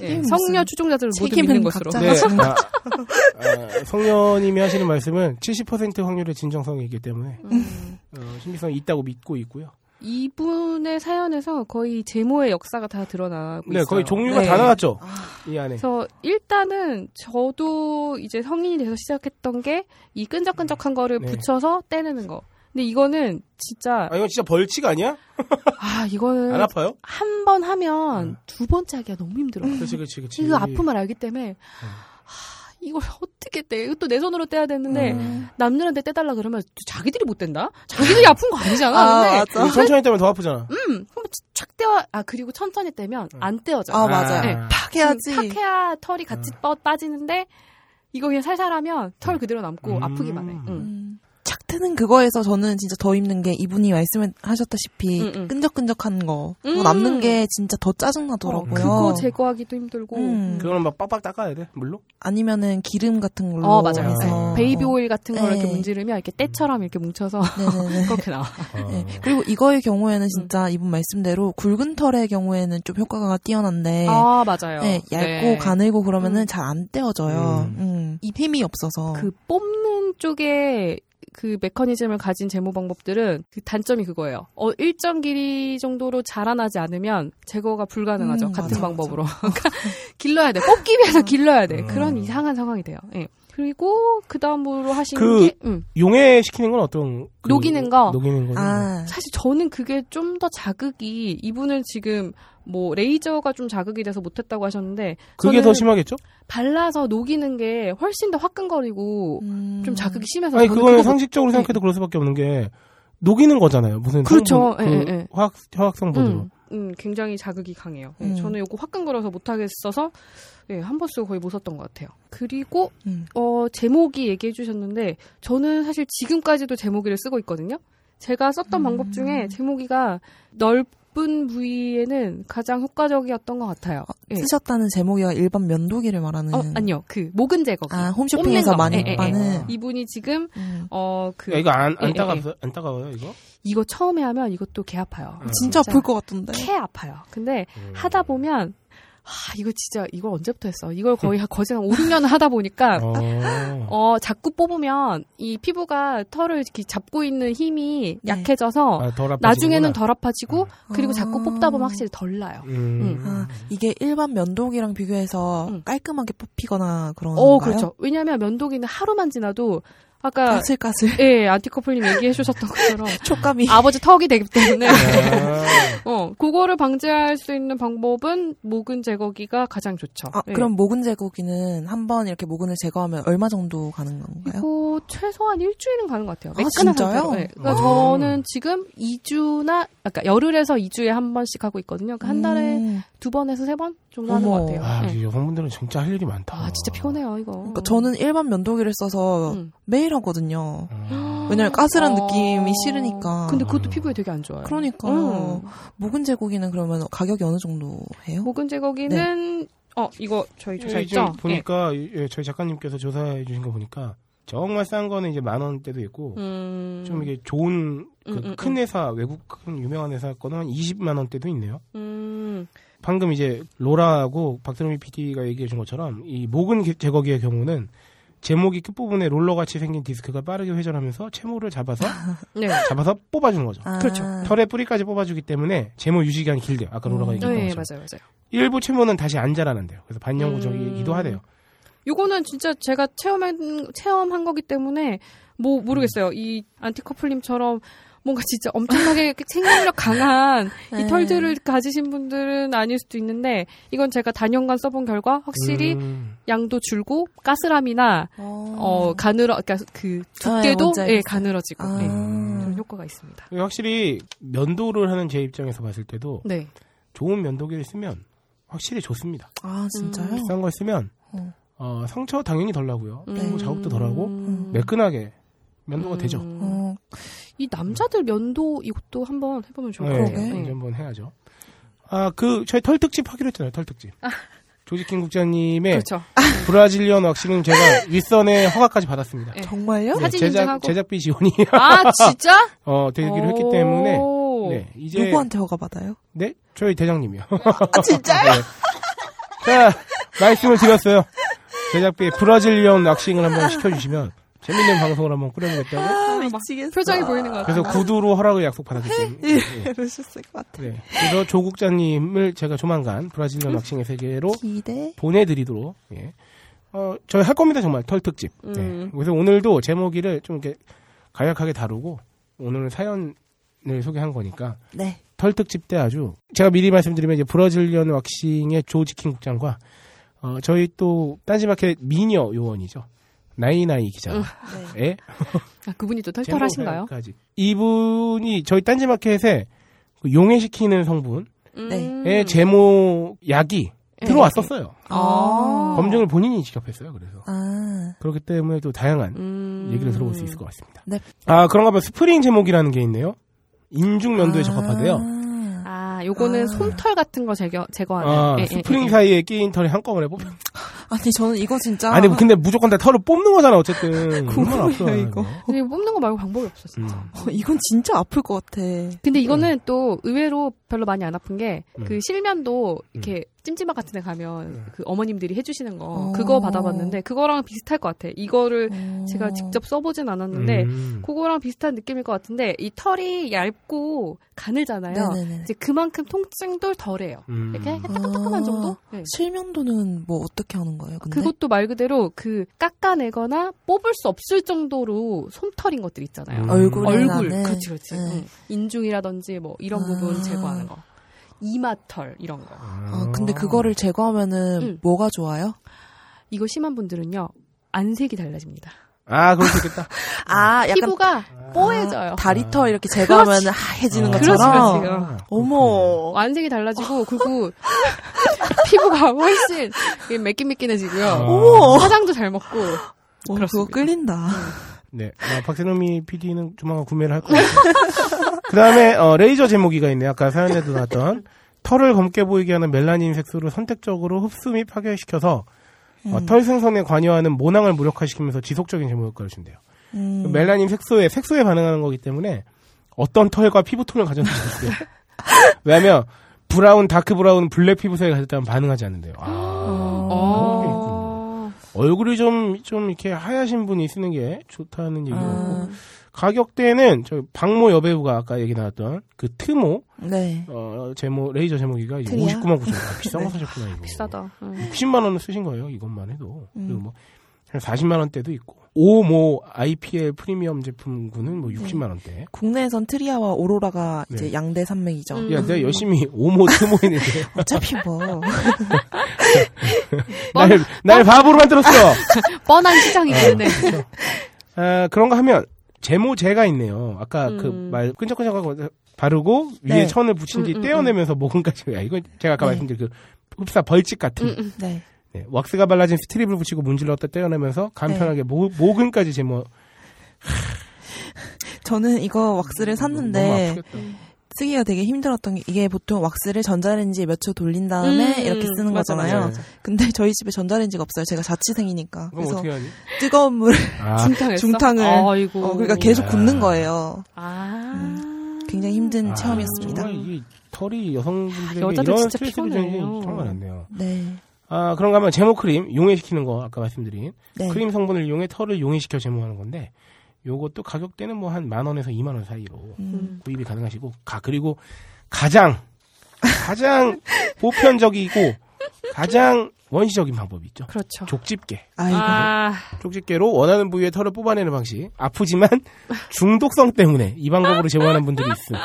예, 책임 성녀 추종자들을 모두 믿는 것으로. 네, 아, 아, 성녀님이 하시는 말씀은 70% 확률의 진정성이 있기 때문에 음. 어, 신빙성이 있다고 믿고 있고요. 이분의 사연에서 거의 제모의 역사가 다 드러나고 네, 있어요. 거의 종류가 네. 다 나왔죠. 아, 이 안에. 그래서 일단은 저도 이제 성인이 돼서 시작했던 게 이 끈적끈적한 거를 네. 붙여서 떼내는 거. 근데 이거는 진짜 아, 이건 진짜 벌칙 아니야? 아 이거는 안 아파요? 한 번 하면 음. 두 번째 하기가 너무 힘들어. 그렇지, 그렇지, 그렇지. 그 아픔을 알기 때문에 하, 이걸 어떻게 떼? 이것도 내 손으로 떼야 되는데 음. 남들한테 떼달라 그러면 자기들이 못 뗀다? 자기들이 아픈 거 아니잖아. 아, 근데 맞아. 천천히 떼면 더 아프잖아. 음, 한번 착 떼어 아 그리고 천천히 떼면 안 떼어져. 아, 맞아요. 네, 팍 해야지. 팍 해야 털이 같이 뻗 빠지는데 이거 그냥 살살하면 털 그대로 남고 음. 아프기만 해. 응. 음, 착 트는 그거에서 저는 진짜 더 힘든 게 이분이 말씀하셨다시피 음, 음. 끈적끈적한 거 그거 음. 남는 게 진짜 더 어, 짜증나더라고요. 그거 제거하기도 힘들고. 음. 그거는 막 빡빡 닦아야 돼 물로? 아니면은 기름 같은 걸로 어, 맞아요. 해서 베이비 오일 같은 걸 이렇게 네. 문지르면 이렇게 때처럼 이렇게 뭉쳐서 네네네. 그렇게 나와. 어. 네. 그리고 이거의 음. 경우에는 진짜 이분 말씀대로 굵은 털의 경우에는 좀 효과가 뛰어난데 아, 맞아요. 네, 얇고 네. 가늘고 그러면은 음. 잘 안 떼어져요. 음. 음. 이 힘이 없어서. 그 뽑는 쪽에 그 메커니즘을 가진 제모 방법들은 그 단점이 그거예요. 어, 일정 길이 정도로 자라나지 않으면 제거가 불가능하죠. 음, 같은 맞아, 방법으로. 그러니까 길러야 돼. 뽑기 위해서 길러야 돼. 음. 그런 이상한 상황이 돼요. 예. 그리고 그 다음으로 하신 그- 게 음. 용해 시키는 건 어떤 그 녹이는 거? 녹이는 거 아, 사실 저는 그게 좀 더 자극이 이분은 지금 뭐 레이저가 좀 자극이 돼서 못했다고 하셨는데 그게 더 심하겠죠? 발라서 녹이는 게 훨씬 더 화끈거리고 음. 좀 자극이 심해서 아니 그거는 상식적으로 생각해도 그럴 수밖에 없는 게 녹이는 거잖아요. 무슨 그렇죠. 성분, 예, 그 예, 예. 화학 화학 성분으로. 음, 음, 굉장히 자극이 강해요. 예, 음. 저는 요거 화끈거려서 못하겠어서 예, 한 번 쓰고 거의 못 썼던 것 같아요. 그리고 음. 어, 제모기 얘기해 주셨는데 저는 사실 지금까지도 제모기를 쓰고 있거든요. 제가 썼던 음. 방법 중에 제모기가 넓 은 부위에는 가장 효과적이었던 것 같아요. 예. 쓰셨다는 제목이가 일반 면도기를 말하는. 어, 아니요. 그 모근 제거기. 아, 홈쇼핑에서. 많이 예, 예, 예. 파는. 이분이 지금 음. 어, 그 야, 이거 안, 예, 안 예, 따가워 안 따가워요 이거? 이거 처음에 하면 이것도 개 아파요. 음. 진짜 아플 것 같던데. 개 아파요. 근데 음. 하다 보면 아, 이거 진짜 이걸 언제부터 했어? 이걸 거의 한- 거의 한 5, 6년 하다 보니까 어. 어, 자꾸 뽑으면 이 피부가 털을 이렇게 잡고 있는 힘이 네. 약해져서 아, 덜. 나중에는 덜 아파지고 그리고 아. 자꾸 뽑다 보면 확실히 덜 나요. 음. 아, 이게 일반 면도기랑 비교해서 음. 깔끔하게 뽑히거나 그런 어? 그렇죠. 왜냐하면 면도기는 하루만 지나도 아까 까슬까슬 예, 안티커플님 얘기해 주셨던 것처럼 촉감이 아버지 턱이 되기 때문에 아. 어, 그거를 방지할 수 있는 방법은 모근 제거기가 가장 좋죠. 아, 예. 그럼 모근 제거기는 한 번 이렇게 모근을 제거하면 얼마 정도 가는 건가요? 이거 최소한 일주일은 가는 것 같아요. 아, 진짜요? 네. 그러니까 아. 저는 지금 2주나, 아까 열흘에서 2주에 한 번씩 하고 있거든요. 그러니까 한 달에 음, 두 번에서 세 번 정도 하는 어머. 것 같아요. 아, 네. 이 여성분들은 진짜 할 일이 많다. 아, 진짜 피곤해요, 이거. 그러니까 저는 일반 면도기를 써서 음. 매일 하거든요. 어. 왜냐면 까슬한 어. 느낌이 싫으니까. 근데 그것도 피부에 되게 안 좋아요. 그러니까 음. 모근 제거기는 그러면 가격이 어느 정도 해요? 모근 제거기는, 어, 이거 저희 예, 조사 이제 있죠? 보니까 예, 저희 작가님께서 조사해 주신 거 보니까 정말 싼 거는 이제 만 원대도 있고 네. 음. 좀 이게 좋은 그 음, 음, 큰 음. 회사 외국 큰 유명한 회사 거는 한 20만 원대도 있네요. 음. 방금 이제 로라하고 박드롬이 PD가 얘기해 준 것처럼 이 모근 개- 제거기의 경우는 제목이 끝부분에 롤러같이 생긴 디스크가 빠르게 회전하면서 채모를 잡아서 네. 잡아서 뽑아주는 거죠. 아, 그렇죠. 털의 뿌리까지 뽑아주기 때문에 제모 유지 기간이 길대요. 아까 로라가 음. 얘기했던 네, 것처럼. 맞아요, 맞아요. 일부 채모는 다시 안 자라난대요. 그래서 반영구적이기도 음. 하대요. 요거는 진짜 제가 체험한, 체험한 거기 때문에, 뭐, 모르겠어요. 이 안티커플님처럼 뭔가 진짜 엄청나게 생명력 강한 이 네. 털들을 가지신 분들은 아닐 수도 있는데, 이건 제가 단연간 써본 결과 확실히 음. 양도 줄고, 가스람이나, 어, 가늘어, 그러니까 그 아, 두께도, 뭔지 예. 가늘어지고, 아. 예, 그런 효과가 있습니다. 확실히 면도를 하는 제 입장에서 봤을 때도 네. 좋은 면도기를 쓰면 확실히 좋습니다. 아 진짜요? 음. 비싼 걸 쓰면 어. 어, 상처 당연히 덜 나고요. 음. 피부 자국도 덜하고 음. 매끈하게 면도가 음. 되죠. 어, 이 남자들 면도 이것도 한번 해보면 좋을 것 네, 같아요. 이제 한번 해야죠. 아, 그 저희 털 특집 하기로 했잖아요. 털 특집. 조지킹 국장님의 그렇죠. 브라질리언 왁싱은 제가 윗선에 허가까지 받았습니다. 네. 정말요? 네, 사진 제작 인증하고. 제작비 지원이 아, 진짜? 어, 되기로 했기 때문에 오. 네, 이제 누구한테 허가 받아요? 네 저희 대장님이요. 아 진짜요? 네. 자 말씀을 드렸어요. 제작비 브라질리언 왁싱을 한번 시켜주시면 재밌는 방송을 한번 꾸려보겠다고. 아, 막 미치겠어. 표정이 보이는 것 같아요. 그래서 구두로 허락을 약속 받았기 때문에. 네. 그러셨을 것 같아. 네. 그래서 조국장님을 제가 조만간 브라질리언 왁싱의 세계로 기대. 보내드리도록 예. 어, 저희 할 겁니다 정말 털 특집. 음. 네. 그래서 오늘도 제모기를 좀 이렇게 간략하게 다루고 오늘은 사연을 소개한 거니까 네. 털 특집 때 아주 제가 미리 말씀드리면 이제 브라질리언 왁싱의 조지킹 국장과 어, 저희 또 딴지마켓 미녀 요원이죠 나이나이 기자의 네. 아, 그분이 또 털털하신가요? 이분이 저희 딴지마켓에 그 용해시키는 성분의 음. 제모 약이 들어왔었어요. 아. 검증을 본인이 직접 했어요. 그래서 아. 그렇기 때문에 또 다양한 음. 얘기를 들어볼 수 있을 것 같습니다. 네. 아 그런가 봐요. 스프링 제모기라는 게 있네요. 인중 면도에 적합하대요. 아, 요거는 아. 솜털 같은 거 제거, 제거하는. 아, 예, 예, 스프링 예. 사이에 끼인 털이 한꺼번에 뽑혀. 아니 저는 이거 진짜 아니 근데 무조건 다 털을 뽑는 거잖아 어쨌든. 궁금해요, 이거. 근데 이거 뽑는 거 말고 방법이 없어, 진짜. 음. 어, 이건 진짜 아플 것 같아. 근데 이거는 또 의외로 별로 많이 안 아픈 게 그 음. 실면도 이렇게 찜질방 같은 데 가면 그 어머님들이 해주시는 거 어. 그거 받아봤는데 그거랑 비슷할 것 같아. 이거를 어. 제가 직접 써보진 않았는데 음. 그거랑 비슷한 느낌일 것 같은데 이 털이 얇고 가늘잖아요. 네네네. 이제 그만큼 통증도 덜해요. 음. 이렇게 따끔따끔한 아. 정도? 네. 실면도는 뭐 어떻게 하는 거예요? 근데 그것도 말 그대로 그 깎아내거나 뽑을 수 없을 정도로 솜털인 것들 있잖아요. 음. 얼굴, 나는 그렇지, 그렇지. 네. 응. 인중이라든지 뭐 이런 아. 부분 제거하는 거. 이마털 이런 거. 아, 근데 그거를 제거하면은 음. 뭐가 좋아요? 이거 심한 분들은요 안색이 달라집니다. 아 그럴 수 있겠다. 아, 약간 피부가 뽀해져요. 아, 다리털 이렇게 제거하면 하얘지는 아, 그렇지, 것처럼. 그렇지. 아, 어머. 안색이 달라지고 그리고 피부가 훨씬 매끈매끈해지고요. 어머. 화장도 잘 먹고 어, 그거 그렇습니다. 끌린다. 네, 아, 박세롬이 PD는 조만간 구매를 할 거예요. 그 다음에, 어, 레이저 제목이가 있네요. 아까 사연에도 나왔던. 털을 검게 보이게 하는 멜라닌 색소를 선택적으로 흡수 및 파괴시켜서 어, 털 생성에 관여하는 모낭을 무력화시키면서 지속적인 제모 효과를 준대요. 음. 멜라닌 색소에, 색소에 반응하는 거기 때문에 어떤 털과 피부톤을 가졌는지 모르겠어요. 왜냐면, 브라운, dark brown, 블랙 피부색을 가졌다면 반응하지 않는데요. 아, 어. 얼굴이 좀, 좀 이렇게 하얗신 분이 쓰는 게 좋다는 얘기고. 아, 가격대는 저 박모 여배우가 아까 얘기 나왔던 그 트모 네. 어 제모 레이저 제모기가 트리아? 59만 9천 원 비싼 거 사셨구나 이거 비싸다. 응. 60만 원을 쓰신 거예요 이것만 해도 음. 그리고 뭐 한 40만 원대도 있고 오모 IPL 프리미엄 제품군은 뭐 60만 원대 국내에선 트리아와 오로라가 네. 이제 양대 산맥이죠. 음. 야 내가 열심히 오모 트모 했는데 어차피 뭐. 날, 날 바보로 만들었어 뻔한 시장이겠네. 아, 그런 거 하면 제모제가 있네요 아까 음. 그 말 끈적끈적하고 바르고 위에 네. 천을 붙인 뒤 음, 음, 떼어내면서 모근까지 야 이건 제가 아까 네. 말씀드린 그 흡사 벌집 같은 음, 음. 네. 네, 왁스가 발라진 스트립을 붙이고 문질렀다 떼어내면서 간편하게 모, 모근까지 제모. 저는 이거 왁스를 샀는데 아프겠다. 쓰기가 되게 힘들었던 게 이게 보통 왁스를 전자레인지에 몇 초 돌린 다음에 음, 이렇게 쓰는 맞아, 거잖아요. 맞아, 맞아. 근데 저희 집에 전자레인지가 없어요. 제가 자취생이니까. 그럼 그래서 어떻게 하니? 뜨거운 물을 아? 중탕을 아이고. 어, 그러니까 계속 아. 굽는 거예요. 아. 굉장히 힘든 아, 체험이었습니다. 정말 이게 털이 여성분들에게 여자들 이런 진짜 피곤해요. 정말 많네요. 네. 아, 그런가 하면 제모 크림 용해시키는 거 아까 말씀드린 네. 크림 성분을 이용해 털을 용해시켜 제모하는 건데 요것도 가격대는 뭐 한 만 원에서 2만 원 사이로 음. 구입이 가능하시고 가 그리고 가장 가장 보편적이고 가장 원시적인 방법이 있죠. 그렇죠. 족집게. 아이고. 아, 쪽집게로 원하는 부위의 털을 뽑아내는 방식. 아프지만 중독성 때문에 이 방법으로 제모하는 분들이 있음.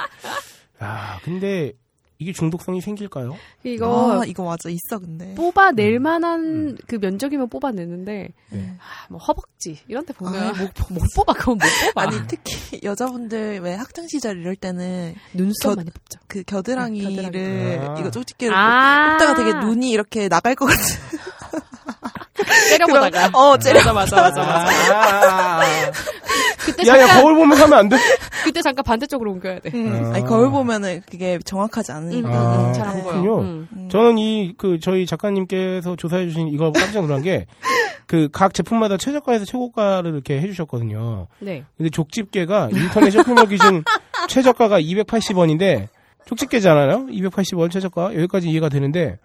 아, 근데 이게 중독성이 생길까요? 이거 아, 이거 맞아. 있어, 근데. 뽑아낼 음. 만한 음. 그 면적이면 뽑아내는데 네. 아, 뭐 허벅지 이런 데 보면 아. 못, 못 뽑아 그건 못 뽑아. 아니, 특히 여자분들 왜 학창 시절 이럴 때는 눈썹 겨- 많이 뽑죠. 그 겨드랑이를 겨드랑이. 아. 이거 쪽집게로 아, 뽑다가 되게 눈이 이렇게 나갈 것 같은. 때려보다가 어, 째려. 맞아 맞아 맞아 맞아. 아, 그때 야, 야, 잠깐 거울 보면서 하면 안 돼? 그때 잠깐 반대쪽으로 옮겨야 돼. 음. 아. 아니, 거울 보면은 그게 정확하지 응, 않으니까. 응, 아, 응, 잘안 보여. 그렇군요. 응. 음. 저는 이, 그, 저희 작가님께서 조사해주신 이거 깜짝 놀란 게, 그, 각 제품마다 최저가에서 최고가를 이렇게 해주셨거든요. 네. 근데 족집게가 인터넷 쇼핑몰 기준 최저가가 280원인데, 족집게잖아요? 280원 최저가. 여기까지 이해가 되는데,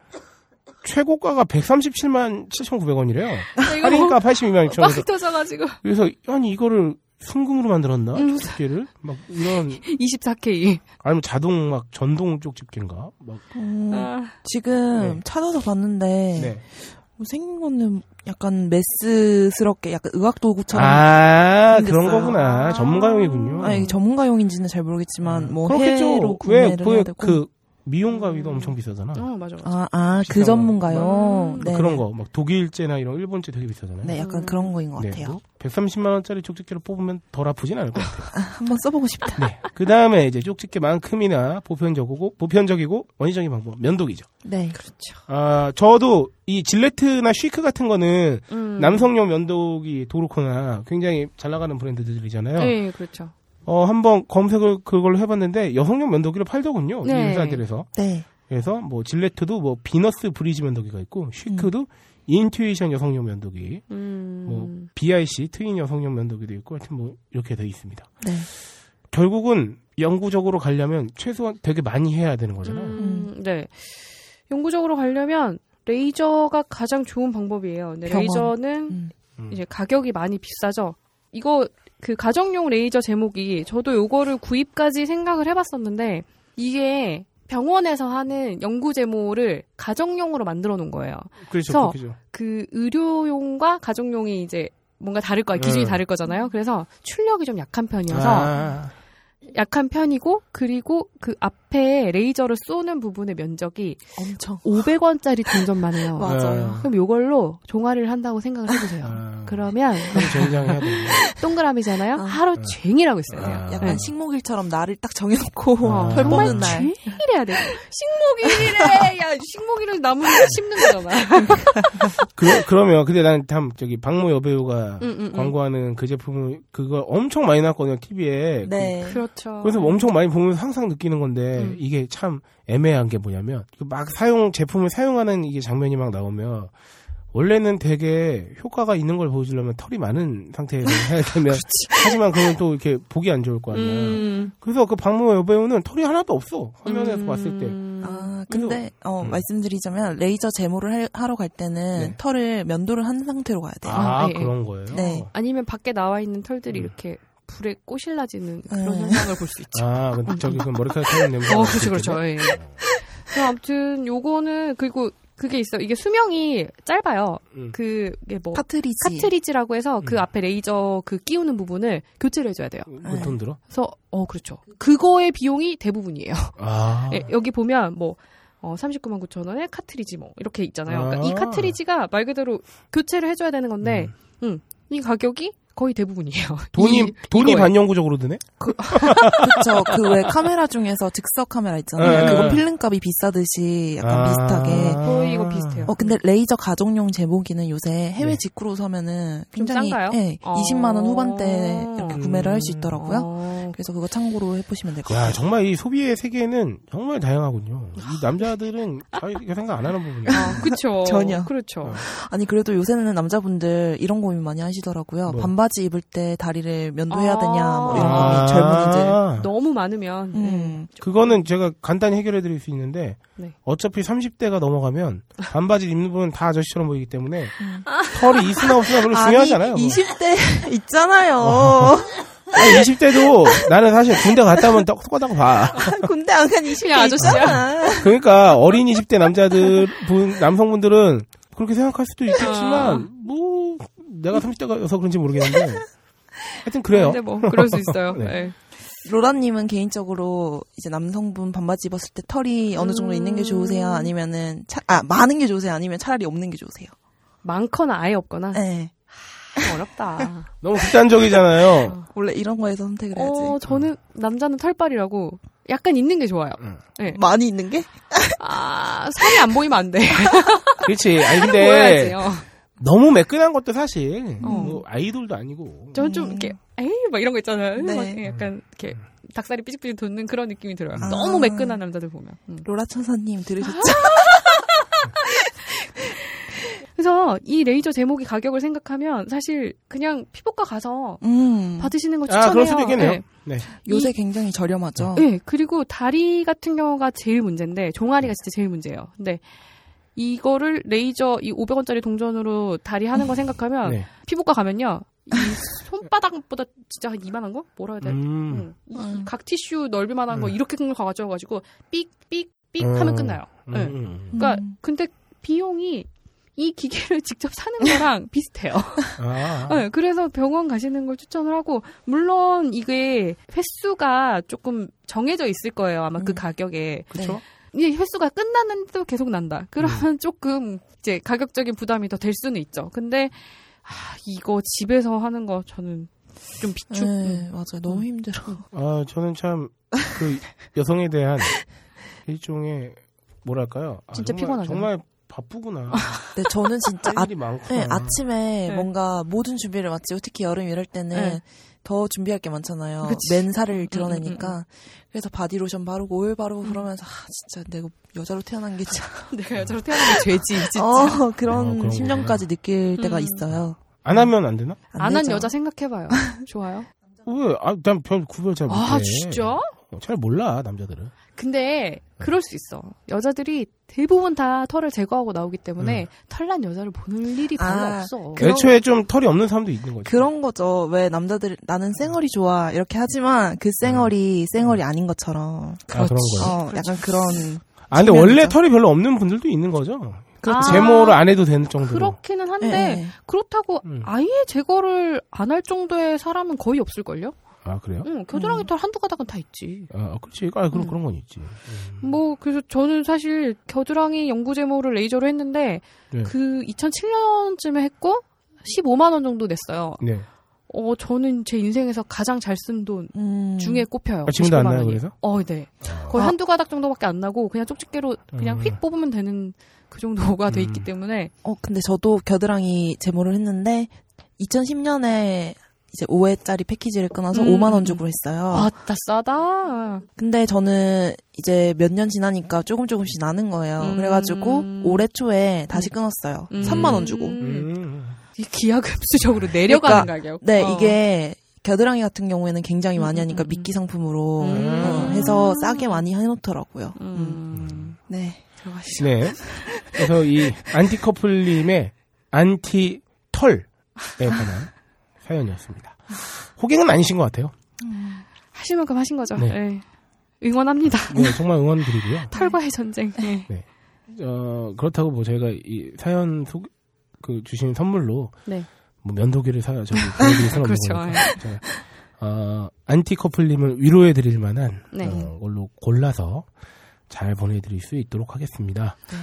최고가가 137만 7,900원이래요. 이거 할인가 82만 6천원. 빡 터져가지고 그래서, 아니, 이거를 순금으로 만들었나? 음. 족집게를? 막, 이런, 24K. 아니면 자동 막 전동 쪽 집게인가? 막, 음, 아, 지금 네. 찾아서 봤는데 네. 뭐 생긴 거는 약간 메스스럽게 약간 의학 도구처럼 아, 생겼어요. 그런 거구나. 아. 전문가용이군요. 아니 전문가용인지는 잘 모르겠지만 뭐 그렇겠죠. 해로 왜, 구매를 그, 해야 되고 그, 미용 가위도 엄청 비싸잖아. 어, 맞아, 맞아. 아, 아, 그. 전문가요? 음, 네. 그런 거, 막 독일제나 이런 일본제 되게 비싸잖아요. 네, 약간 그런 거인 것 네, 같아요. 뭐 130만 원짜리 쪽집게를 뽑으면 덜 아프진 않을 것 같아요. 한번 써보고 싶다. 네. 그 다음에 이제 쪽집게만큼이나 보편적이고 보편적이고 원시적인 방법 면도기죠. 네. 아 저도 이 질레트나 쉬크 같은 거는 음. 남성용 면도기 도르코나 굉장히 잘 나가는 브랜드들이잖아요. 네, 그렇죠. 어 한번 검색을 그걸로 해봤는데 여성용 면도기를 팔더군요. 이 네. 회사들에서. 네. 그래서 뭐 질레트도 뭐 비너스 브리지 면도기가 있고 쉬크도 인투이션 여성용 면도기, 음. 뭐 BIC 트윈 여성용 면도기도 있고 하여튼 뭐 이렇게 돼 있습니다. 네. 결국은 영구적으로 가려면 최소한 되게 많이 해야 되는 거잖아요. 음, 네. 영구적으로 가려면 레이저가 가장 좋은 방법이에요. 근데 병원. 레이저는 음. 음. 이제 가격이 많이 비싸죠. 이거 그 가정용 레이저 제목이 저도 요거를 구입까지 생각을 해봤었는데 이게 병원에서 하는 연구 제모를 가정용으로 만들어 놓은 거예요. 그렇죠, 그래서 그렇죠. 그 의료용과 가정용이 이제 뭔가 다를 거예요. 기준이 음. 다를 거잖아요. 그래서 출력이 좀 약한 편이어서 아, 약한 편이고 그리고 그 앞에 레이저를 쏘는 부분의 면적이 엄청. 500원짜리 동전만 해요. 맞아요. 그럼 요걸로 종아리를 한다고 생각을 해보세요. 아. 그러면 동그라미잖아요. 아. 하루 종일 하고 있어야 돼요. 아. 약간 네. 식목일처럼 날을 딱 정해놓고 아. 털 정말 뽑는 날. 종일 해야 돼. 식목일이래. 야, 식목일은 나무 심는 거잖아. 그, 그러면 근데 난 참 저기 박모 여배우가 응, 응, 응. 광고하는 그 제품을 그걸 엄청 많이 나왔거든요 TV에. 네. 그렇 죠. 그래서 엄청 많이 보면서 항상 느끼는 건데 음. 이게 참 애매한 게 뭐냐면 그막 사용 제품을 사용하는 이게 장면이 막 나오면 원래는 되게 효과가 있는 걸 보여주려면 털이 많은 상태에서 해야 되면 하지만 그건 또 이렇게 보기 안 좋을 거 아니야. 음. 그래서 그 박모 여배우는 털이 하나도 없어 화면에서 음. 봤을 때. 아, 근데, 어, 음. 말씀드리자면, 레이저 제모를 할- 하러 갈 때는 네. 털을 면도를 한 상태로 가야 돼요. 아, 예. 그런 거예요. 네. 아니면 밖에 나와 있는 털들이 음. 이렇게 불에 꼬실라지는 그런 음. 현상을 볼 수 있죠. 아, 그 저기 그 머리카락 타는 냄새. 어, 그렇죠, 그렇죠. 예. 그럼 아무튼 요거는 그리고 그게 있어. 요 이게 수명이 짧아요. 음. 그게 뭐 카트리지. 카트리지라고 해서 그 음. 앞에 레이저 그 끼우는 부분을 교체를 해줘야 돼요. 뭐 돈 들어? 그래서 어 그렇죠. 그거의 비용이 대부분이에요. 아. 예, 여기 보면 뭐 어, 39만 9천 원에 카트리지 뭐 이렇게 있잖아요. 그러니까 이 아. 카트리지가 말 그대로 교체를 해줘야 되는 건데, 음, 이 가격이 거의 대부분이에요. 돈이 이- 돈이 이거에. 반영구적으로 드네. 그쵸. 그 왜 카메라 중에서 즉석 카메라 있잖아요. 네. 그건 필름값이 비싸듯이 약간 아. 비슷하게. 거의 이거 비슷해요. 어, 근데 레이저 가정용 제모기는 요새 해외 네. 직구로 사면은 좀 굉장히 싼가요? 예, 어. 20만 원 후반대 이렇게 음. 구매를 할 수 있더라고요. 어, 그래서 그거 참고로 해보시면 될것 야, 같아요. 정말 이 소비의 세계는 정말 다양하군요. 이 남자들은 아, 이거 생각 안 하는 부분이에요. 아, 그쵸. 전혀. 그렇죠. 어. 아니 그래도 요새는 남자분들 이런 고민 많이 하시더라고요. 뭐? 반 바지 입을 때 다리를 면도해야 아. 되냐 뭐 이런 아. 고민 젊은이들. 너무 많으면 네. 음. 그거는 제가 간단히 해결해 드릴 수 있는데 네. 어차피 30대가 넘어가면 반바지 입는 분은 다 아저씨처럼 보이기 때문에 털이 있으나 없으나 별로 중요하지 않아요. 아니, 그거. 20대 있잖아요. 아니, 20대도 나는 사실 군대 갔다 오면 똑똑하다고 봐. 군대 안 간 20대 그냥 아저씨야. 그러니까 어린 20대 남자들 분 남성분들은 그렇게 생각할 수도 있겠지만 뭐 내가 30대가여서 그런지 모르겠는데 하여튼 그래요. 근데 뭐 그럴 수 있어요. 네. 네. 로라님은 개인적으로 이제 남성분 반바지 입었을 때 털이 어느 정도 있는 게 좋으세요? 아니면은 차, 아 많은 게 좋으세요? 아니면 차라리 없는 게 좋으세요? 많거나 아예 없거나 네. 어렵다. 너무 극단적이잖아요. 원래 이런 거에서 선택을 해야지. 어, 저는 남자는 털빨이라고 약간 있는 게 좋아요. 음. 네. 많이 있는 게? 아, 살이 안 보이면 안 돼. 그렇지. 아니 근데 보여야지요. 너무 매끈한 것도 사실 어. 뭐 아이돌도 아니고 저는 좀 이렇게 에이 막 이런 거 있잖아요. 네. 막 약간 이렇게 닭살이 삐직삐직 돋는 그런 느낌이 들어요. 아. 너무 매끈한 남자들 보면. 음. 로라 천사님 들으셨죠? 그래서 이 레이저 제목이 가격을 생각하면 사실 그냥 피부과 가서 음. 받으시는 거 추천해요. 아 그럴 수도 있겠네요. 네. 네. 요새 굉장히 저렴하죠. 네, 그리고 다리 같은 경우가 제일 문제인데 종아리가 진짜 제일 문제예요. 근데 이거를 레이저 이 500원짜리 동전으로 다리 하는 거 생각하면 네. 피부과 가면요. 이 손바닥보다 진짜 한 이만한 거? 뭐라 해야 돼? 음. 응. 이 음. 각 티슈 넓이만한 거 음. 이렇게 큰걸 가져와가지고 삑삑삑 음. 하면 끝나요. 네. 음. 그러니까 음. 근데 비용이 이 기계를 직접 사는 거랑 비슷해요. 아. 네, 그래서 병원 가시는 걸 추천을 하고 물론 이게 횟수가 조금 정해져 있을 거예요. 아마 그 음. 가격에. 그렇죠. 이 횟수가 끝났는데도 계속 난다. 그러면 음. 조금 이제 가격적인 부담이 더 될 수는 있죠. 근데 아, 이거 집에서 하는 거 저는 좀 비축. 네, 맞아요. 너무 힘들어. 아, 저는 참 그 여성에 대한 일종의 뭐랄까요? 아, 진짜 피곤하죠. 정말 바쁘구나. 네, 저는 진짜 할 아. 네, 아침에 네. 뭔가 모든 준비를 마치고 특히 여름 이럴 때는 네. 더 준비할 게 많잖아요. 그치. 맨살을 드러내니까. 음, 음, 그래서 바디로션 바르고 오일 바르고 그러면서 아, 진짜 내가 여자로 태어난 게 참. 내가 여자로 태어난 게 죄지. 진짜. 어, 그런 어, 심정까지 느낄 때가 음. 있어요. 안 하면 안 되나? 안 한. 여자 생각해봐요. 좋아요? 왜? 아, 난 별 구별 잘 못해. 아 진짜? 어, 잘 몰라 남자들은. 근데 그럴 수 있어. 여자들이 대부분 다 털을 제거하고 나오기 때문에 음. 털난 여자를 보는 일이 별로 아, 없어. 애초에 좀 털이 없는 사람도 있는 거지. 그런 거죠. 왜 남자들 나는 쌩얼이 좋아 이렇게 하지만 그 쌩얼이 쌩얼이 아닌 것처럼. 아, 그런 거요. 어, 약간 그런 아, 근데. 원래 털이 별로 없는 분들도 있는 거죠. 그렇죠. 제모를 안 해도 되는 정도로. 그렇기는 한데 네. 그렇다고 음. 아예 제거를 안 할 정도의 사람은 거의 없을걸요? 아, 그래요? 응, 겨드랑이 털 한두 가닥은 다 있지. 아, 그렇지. 아, 그런, 음. 그런 건 있지. 음. 뭐 그래서 저는 사실 겨드랑이 영구 제모를 레이저로 했는데 네. 그 2007년쯤에 했고 15만 원 정도 냈어요. 네. 어 저는 제 인생에서 가장 잘 쓴돈 음. 중에 꼽혀요. 아, 지금도 안 15만 나요, 원이. 그래서? 어, 네. 거의 아. 한두 가닥 정도밖에 안 나고 그냥 쪽집게로 그냥 음. 휙 뽑으면 되는 그 정도가 돼 있기 음. 때문에 어, 근데 저도 겨드랑이 제모를 했는데 2010년에 이제 5회짜리 패키지를 끊어서 음. 5만 원 주고 했어요. 아따 싸다. 근데 저는 이제 몇 년 지나니까 조금 조금씩 나는 거예요. 음. 그래가지고 올해 초에 다시 끊었어요. 음. 3만 원 주고. 음. 이 기하급수적으로 내려가는 그러니까, 가격. 네, 어. 이게 겨드랑이 같은 경우에는 굉장히 많이 음, 하니까 음, 음. 미끼 상품으로 음. 어, 해서 싸게 많이 해놓더라고요. 음. 음. 네. 들어가시죠. 네. 그래서 이 안티커플님의 안티 털에 관한 사연이었습니다. 호갱은 아니신 것 같아요. 하실 만큼 하신 거죠. 네. 네. 응원합니다. 네, 정말 응원드리고요. 털과의 전쟁. 네. 어, 그렇다고 뭐 저희가 이 사연 소, 그 주신 선물로 네. 뭐 면도기를 사 저기 보내드릴 수는 없는 그렇죠. 거니까. 어, 안티커플님을 위로해드릴 만한 네. 어, 걸로 골라서 잘 보내드릴 수 있도록 하겠습니다. 네.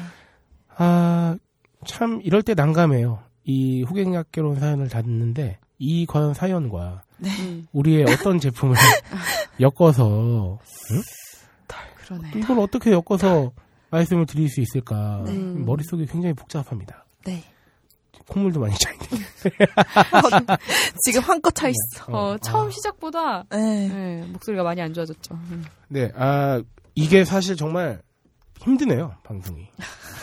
아, 참 이럴 때 난감해요. 이 호갱학개론 사연을 듣는데 이 과연 사연과 음. 우리의 어떤 제품을 엮어서 그러네. 이걸 어떻게 엮어서 말씀을 드릴 수 있을까 네. 머릿속이 굉장히 복잡합니다. 네. 콧물도 많이 차 있네. 지금 한껏 차 있어. 어, 처음 아. 시작보다 네. 네, 목소리가 많이 안 좋아졌죠. 음. 네, 아 이게 사실 정말 힘드네요 방송이.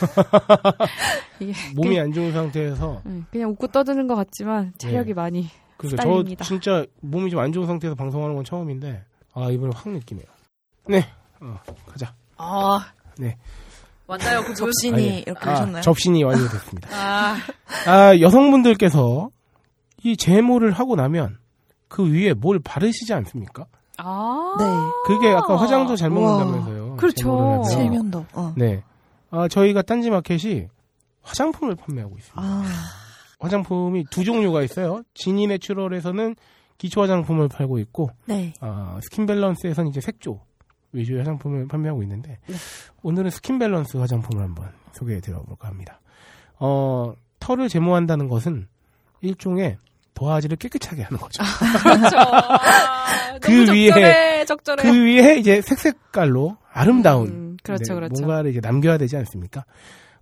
이게 몸이 안 좋은 상태에서 네, 그냥 웃고 떠드는 것 같지만 체력이 네. 많이 시달립니다. 저 진짜 몸이 좀 안 좋은 상태에서 방송하는 건 처음인데 아 이번에 확 느끼네요. 네, 어, 가자. 아 네. 맞나요 그 접신이 아니, 이렇게 아, 오셨나요? 접신이 완료됐습니다. 아 아 여성분들께서 이 제모를 하고 나면 그 위에 뭘 바르시지 않습니까? 아. 네. 그게 아까 화장도 잘. 먹는다면서요. 그렇죠. 실면도. 어. 네. 아, 저희가 딴지 마켓이 화장품을 판매하고 있습니다. 아. 화장품이 두 종류가 있어요. 지니 내추럴에서는 기초 화장품을 팔고 있고, 네. 아, 스킨 밸런스에서는 이제 색조 위주의 화장품을 판매하고 있는데, 네. 오늘은 스킨 밸런스 화장품을 한번 소개해 드려볼까 합니다. 어, 털을 제모한다는 것은 일종의 도화지를 깨끗하게 하는 거죠. 그렇죠. 아, 그 위에- 적절해. 그 위에 이제 색색깔로 아름다운 음, 그렇죠, 네, 그렇죠. 뭔가를 이제 남겨야 되지 않습니까?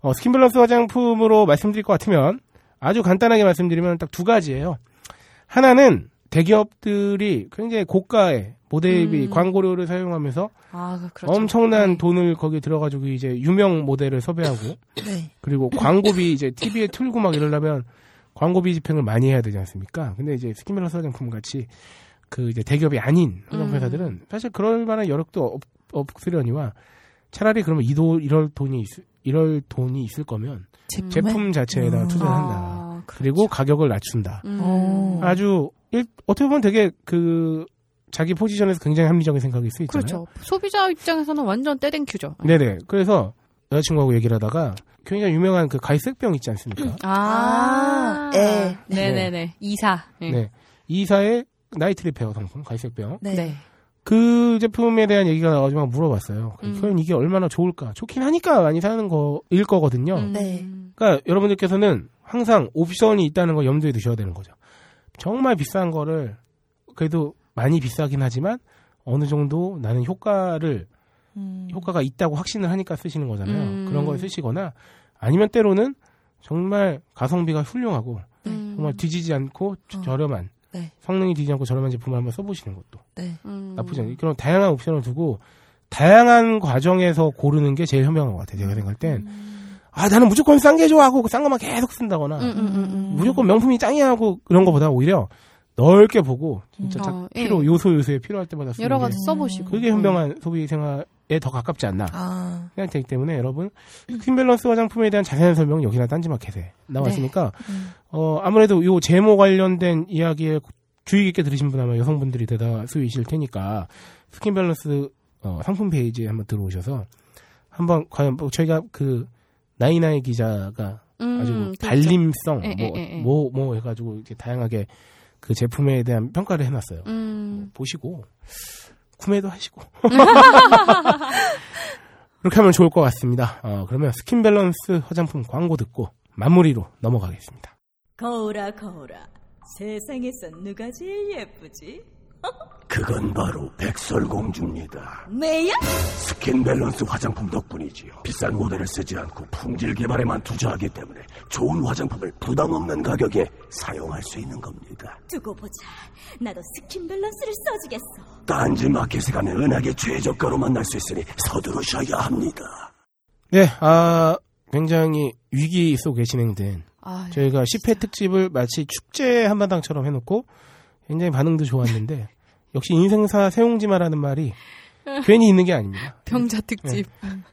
어, 스킨 밸런스 화장품으로 말씀드릴 것 같으면 아주 간단하게 말씀드리면 딱 두 가지예요. 하나는 대기업들이 굉장히 고가의 모델비 음. 광고료를 사용하면서 아, 그렇죠. 엄청난 네. 돈을 거기에 들어가지고 이제 유명 모델을 섭외하고 네. 그리고 광고비 이제 TV에 틀고 막 이러려면 광고비 집행을 많이 해야 되지 않습니까? 근데 이제 스킨 밸런스 화장품 같이 그 이제 대기업이 아닌 화장품 음. 회사들은 사실 그럴 만한 여력도 없, 없으려니와 차라리 그러면 이도 이럴 돈이 있, 이럴 돈이 있을 거면 제품에? 제품 자체에다가 음. 투자를 한다. 아, 그리고 가격을 낮춘다. 음. 어. 아주 일, 어떻게 보면 되게 그 자기 포지션에서 굉장히 합리적인 생각일 수 있잖아요. 그렇죠. 소비자 입장에서는 완전 thank you죠. 네네. 그래서 여자친구하고 얘기를 하다가 굉장히 유명한 그 갈색병 있지 않습니까? 아, 예. 네네네. 이사. 네. 네. 이사의 나이트 리페어 상품 갈색병. 네. 네. 그 제품에 대한 얘기가 나와가지고 막 물어봤어요. 음. 과연 이게 얼마나 좋을까? 좋긴 하니까 많이 사는 거일 거거든요. 음. 네. 그러니까 여러분들께서는 항상 옵션이 있다는 걸 염두에 두셔야 되는 거죠. 정말 비싼 거를 그래도 많이 비싸긴 하지만 어느 정도 나는 효과를 음. 효과가 있다고 확신을 하니까 쓰시는 거잖아요. 음. 그런 걸 쓰시거나 아니면 때로는 정말 가성비가 훌륭하고 음. 정말 뒤지지 않고 저- 어. 저렴한 네. 성능이 뒤지지 않고 저렴한 제품을 한번 써보시는 것도 네. 음. 나쁘지 않아요. 그런 다양한 옵션을 두고 다양한 과정에서 고르는 게 제일 현명한 것 같아요. 제가 생각할 땐. 아, 나는 무조건 싼 게 좋아 하고 싼 것만 계속 쓴다거나 음, 음, 음, 음. 무조건 명품이 짱이야 하고 그런 것보다 오히려 넓게 보고 진짜 음. 자- 어, 예. 필요 요소 요소에 필요할 때마다 쓰는 여러 게 가지 써보시고. 그게 현명한 소비 생활에 더 가깝지 않나 아. 생각되기 때문에 여러분 스킨밸런스 화장품에 대한 자세한 설명은 여기나 딴지마켓에 나왔으니까 음. 어 아무래도 요 제모 관련된 이야기에 주의 깊게 들으신 분 아마 여성분들이 대다수이실 테니까 스킨밸런스 어, 상품 페이지에 한번 들어오셔서 한번 과연 뭐 저희가 그 나이나이 기자가 음, 아주 그렇죠. 발림성 예, 뭐, 예, 예, 예. 뭐, 뭐 해가지고 이렇게 다양하게 그 제품에 대한 평가를 해놨어요. 음. 보시고 구매도 하시고 그렇게 하면 좋을 것 같습니다. 어, 그러면 스킨 밸런스 화장품 광고 듣고 마무리로 넘어가겠습니다. 거울아 거울아 세상에서 누가 제일 예쁘지? 그건 바로 백설공주입니다. 내야? 스킨 밸런스 화장품 덕분이지요. 비싼 모델을 쓰지 않고 품질 개발에만 투자하기 때문에 좋은 화장품을 부담 없는 가격에 사용할 수 있는 겁니다. 두고 보자 나도 스킨 밸런스를 써주겠어 딴지 마켓에 가면 은하계 최저가로 만날 수 있으니 서두르셔야 합니다. 네, 아 굉장히 위기 속에 진행된 아, 저희가 10회 특집을 마치 축제 한마당처럼 해놓고 굉장히 반응도 좋았는데 역시 인생사 새옹지마라는 말이 괜히 있는 게 아닙니다. 병자 특집.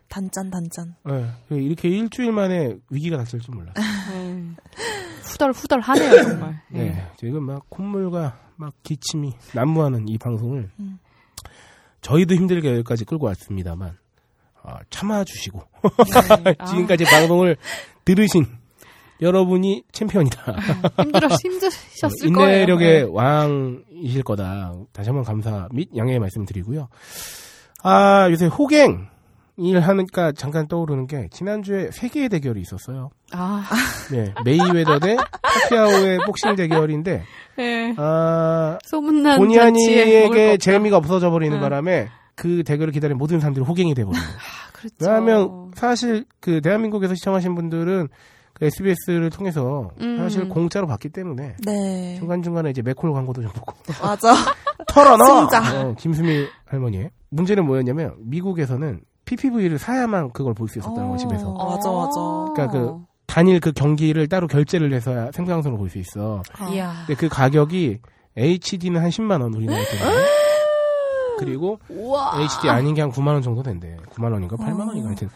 단짠 단짠. 네, 이렇게 일주일 만에 위기가 닥칠 줄 몰랐어요. 네. 후덜 후덜 하네요 정말. 네, 지금 막 콧물과 막 기침이 난무하는 이 방송을 음. 저희도 힘들게 여기까지 끌고 왔습니다만 아, 참아주시고 네. 아, 지금까지 방송을 들으신 여러분이 챔피언이다. 힘들어 힘드셨을 인내력의 거예요. 왕이실 거다. 다시 한번 감사 및 양해의 말씀드리고요. 아 요새 호갱 일 하니까 잠깐 떠오르는 게 지난주에 세기의 대결이 있었어요. 아, 네, 메이웨더 대 파키아오의 복싱 대결인데 네. 아 소문난 본의 잔치에 먹을 거 아니에게 없다. 재미가 없어져 버리는 응. 바람에 그 대결을 기다리는 모든 사람들이 호갱이 돼버린 거예요. 아, 그렇죠. 왜냐하면 사실 그 대한민국에서 시청하신 분들은 그 SBS를 통해서 음. 사실 공짜로 봤기 때문에 네. 중간 중간에 이제 맥콜 광고도 좀 보고 맞아. 털어넣어. 진짜. 어, 김수미 할머니의 문제는 뭐였냐면 미국에서는 PPV를 사야만 그걸 볼 수 있었다는 거 집에서 어. 맞아, 맞아. 그러니까 그 단일 그 경기를 따로 결제를 해서야 생방송으로 볼 수 있어. 이야. 근데 그 가격이 HD는 한 10만 원 우리나라 때문에. 그리고 우와. HD 아닌 게 한 9만 원 정도 된대. 9만 원인가 8만 원인가 하여튼.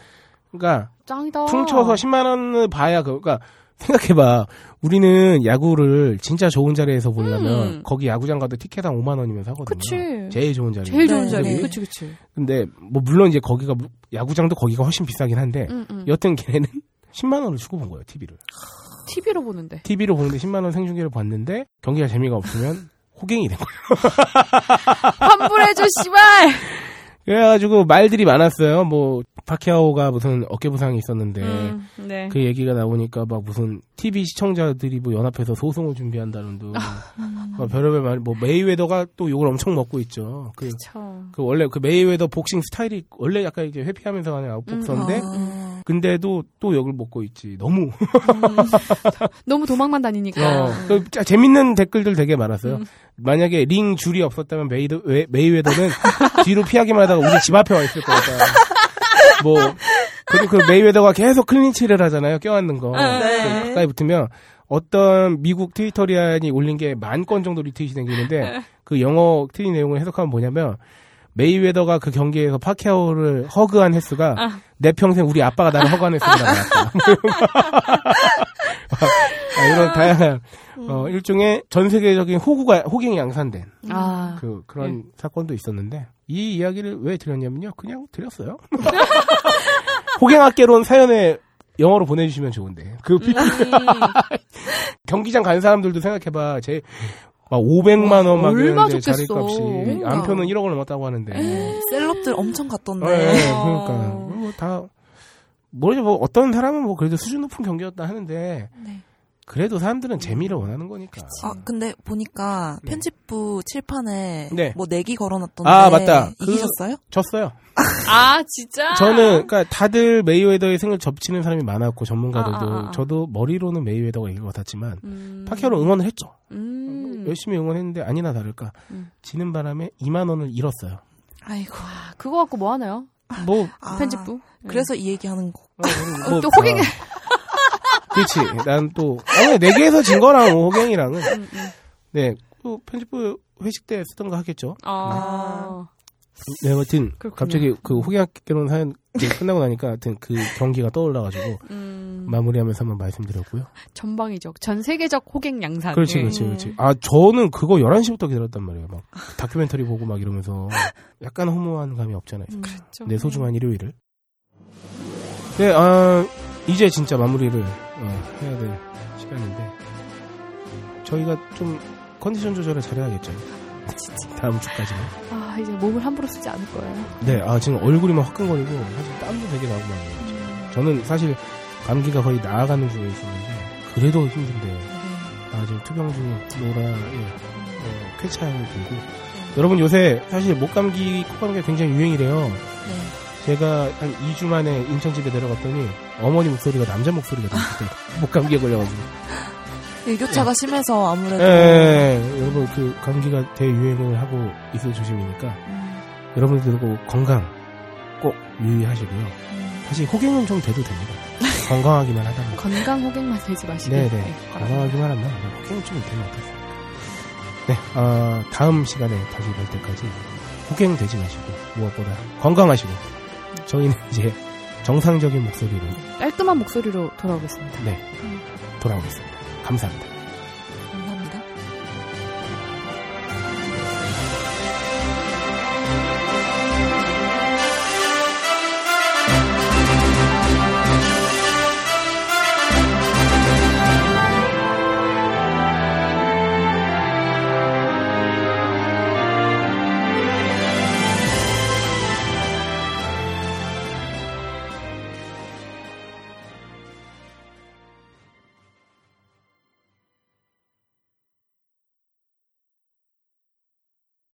그러니까 짱이다. 퉁쳐서 10만 원을 봐야 그 그러니까 생각해봐. 우리는 야구를 진짜 좋은 자리에서 보려면 음. 거기 야구장 가도 티켓 한 5만 원이면 사거든요. 그치. 제일 좋은 자리. 제일 좋은 네, 자리. 네. 그치 그치. 근데 뭐 물론 이제 거기가 무- 야구장도 거기가 훨씬 비싸긴 한데 응, 응. 여튼 걔네는 10만 원을 주고 본 거예요 TV를. TV로 보는데. TV로 보는데 10만 원 생중계를 봤는데 경기가 재미가 없으면 호갱이 된 거예요. 환불해줘 씨발. 그래가지고 말들이 많았어요. 뭐 파키아오가 무슨 어깨 부상이 있었는데 음, 네. 그 얘기가 나오니까 막 무슨 TV 시청자들이 뭐 연합해서 소송을 준비한다는 둥. 뭐 별의별 말, 뭐 메이웨더가 또 욕을 엄청 먹고 있죠. 그. 그 원래 그 메이웨더 복싱 스타일이 원래 약간 이제 회피하면서 하는 아웃복서인데 아. 근데도 또 욕을 먹고 있지. 너무. 너무 도망만 다니니까. 어, 그 짜- 재밌는 댓글들 되게 많았어요. 만약에 링 줄이 없었다면 메이더, 웨, 메이웨더는 뒤로 피하기만 하다가 우리 집 앞에 와 있을 거다. 뭐, 그리고 그 메이웨더가 계속 클린치를 하잖아요. 껴안는 거. 네. 그 가까이 붙으면 어떤 미국 Twitterian이 올린 게 만 건 정도 retweet이 생기는데 그 영어 트윗 내용을 해석하면 뭐냐면 메이웨더가 그 경기에서 파키아오를 hug한 횟수가 내 평생 우리 아빠가 나를 hug한 횟수보다 많았다. 아, 이런 다양한 어, 일종의 전 세계적인 호구가 호갱이 양산된 아. 그 그런 사건도 있었는데 이 이야기를 왜 드렸냐면요. 그냥 드렸어요. 호갱학개론 사연에 영어로 보내주시면 좋은데 그 피- 음. 경기장 간 사람들도 생각해봐. 제 막 500만 원막 얼마 이런데 좋겠어. 자리값이. 안표는 1억을 넘었다고 하는데. 셀럽들 엄청 갔던데. 네, 그러니까 뭐다 뭐죠 뭐 어떤 사람은 뭐 그래도 수준 높은 경기였다 하는데 네. 그래도 사람들은 재미를 원하는 거니까. 아 근데 보니까 네. 편집부 칠판에 네. 뭐 내기 걸어놨던데 아, 맞다. 그- 이기셨어요? 졌어요. 아 진짜. 저는 그러니까 다들 메이웨더의 승을 점치는 사람이 많았고 전문가들도 아, 아, 아, 아. 저도 머리로는 메이웨더가 이길 것 같았지만 음. 파키아오 응원을 했죠. 음. 열심히 응원했는데 아니나 다를까 음. 지는 바람에 2만 원을 잃었어요. 아이고. 아, 그거 갖고 뭐 하나요? 뭐 아, 편집부. 그래서 이 얘기하는 거. 어, 뭐, 또 호갱- 어. 그렇지. 난 또 아니 내기에서 진 거랑 호갱이랑은 음, 음. 네. 또 편집부 회식 때 쓰던 거 하겠죠. 아. 네, 하여튼 그렇군요. 갑자기 그 호갱학개론 사연 끝나고 나니까 하여튼 그 경기가 떠올라가지고 음. 마무리하면서 한번 말씀드렸고요. 전방위적, 전 세계적 호갱 양산. 그렇지, 예. 그렇지, 그렇지. 아, 저는 그거 11 시부터 기다렸단 말이에요. 막 다큐멘터리 보고 막 이러면서 약간 허무한 감이 없잖아요. 음, 그렇죠. 내 소중한 일요일을. 네, 아, 이제 진짜 마무리를 어, 해야 될 시간인데 저희가 좀 컨디션 조절을 잘해야겠죠. 다음 주까지는. 아, 이제 몸을 함부로 쓰지 않을 거예요. 네, 아, 지금 얼굴이 막 화끈거리고 사실 땀도 되게 나고 막 이래요. 저는 사실 감기가 거의 나아가는 중에 있었는데 그래도 힘든데 아, 지금 투병 중에 노라에 어, 쾌차를 들고 여러분 요새 사실 목 감기, 콧감기가 굉장히 유행이래요. 네. 제가 한 2주 만에 인천 집에 내려갔더니 어머니 목소리가 남자 목소리가 들리더라고요. 목감기에 걸려가지고. 일교차가 심해서 아무래도 예, 여러분 그 감기가 대유행을 하고 있을 조심이니까 음, 여러분들도 건강 꼭 유의하시고요. 음. 사실 호갱은 좀 돼도 됩니다. 건강하기만 하다면. 건강 호갱만 되지 마시고. 네네. 네, 건강하기만 하면 호갱은 좀 되면 어떻습니까? 네, 아, 다음 시간에 다시 뵐 때까지 호갱 되지 마시고 무엇보다 건강하시고 저희는 이제 정상적인 목소리로 깔끔한 목소리로 돌아오겠습니다. 네 돌아오겠습니다. 감사합니다.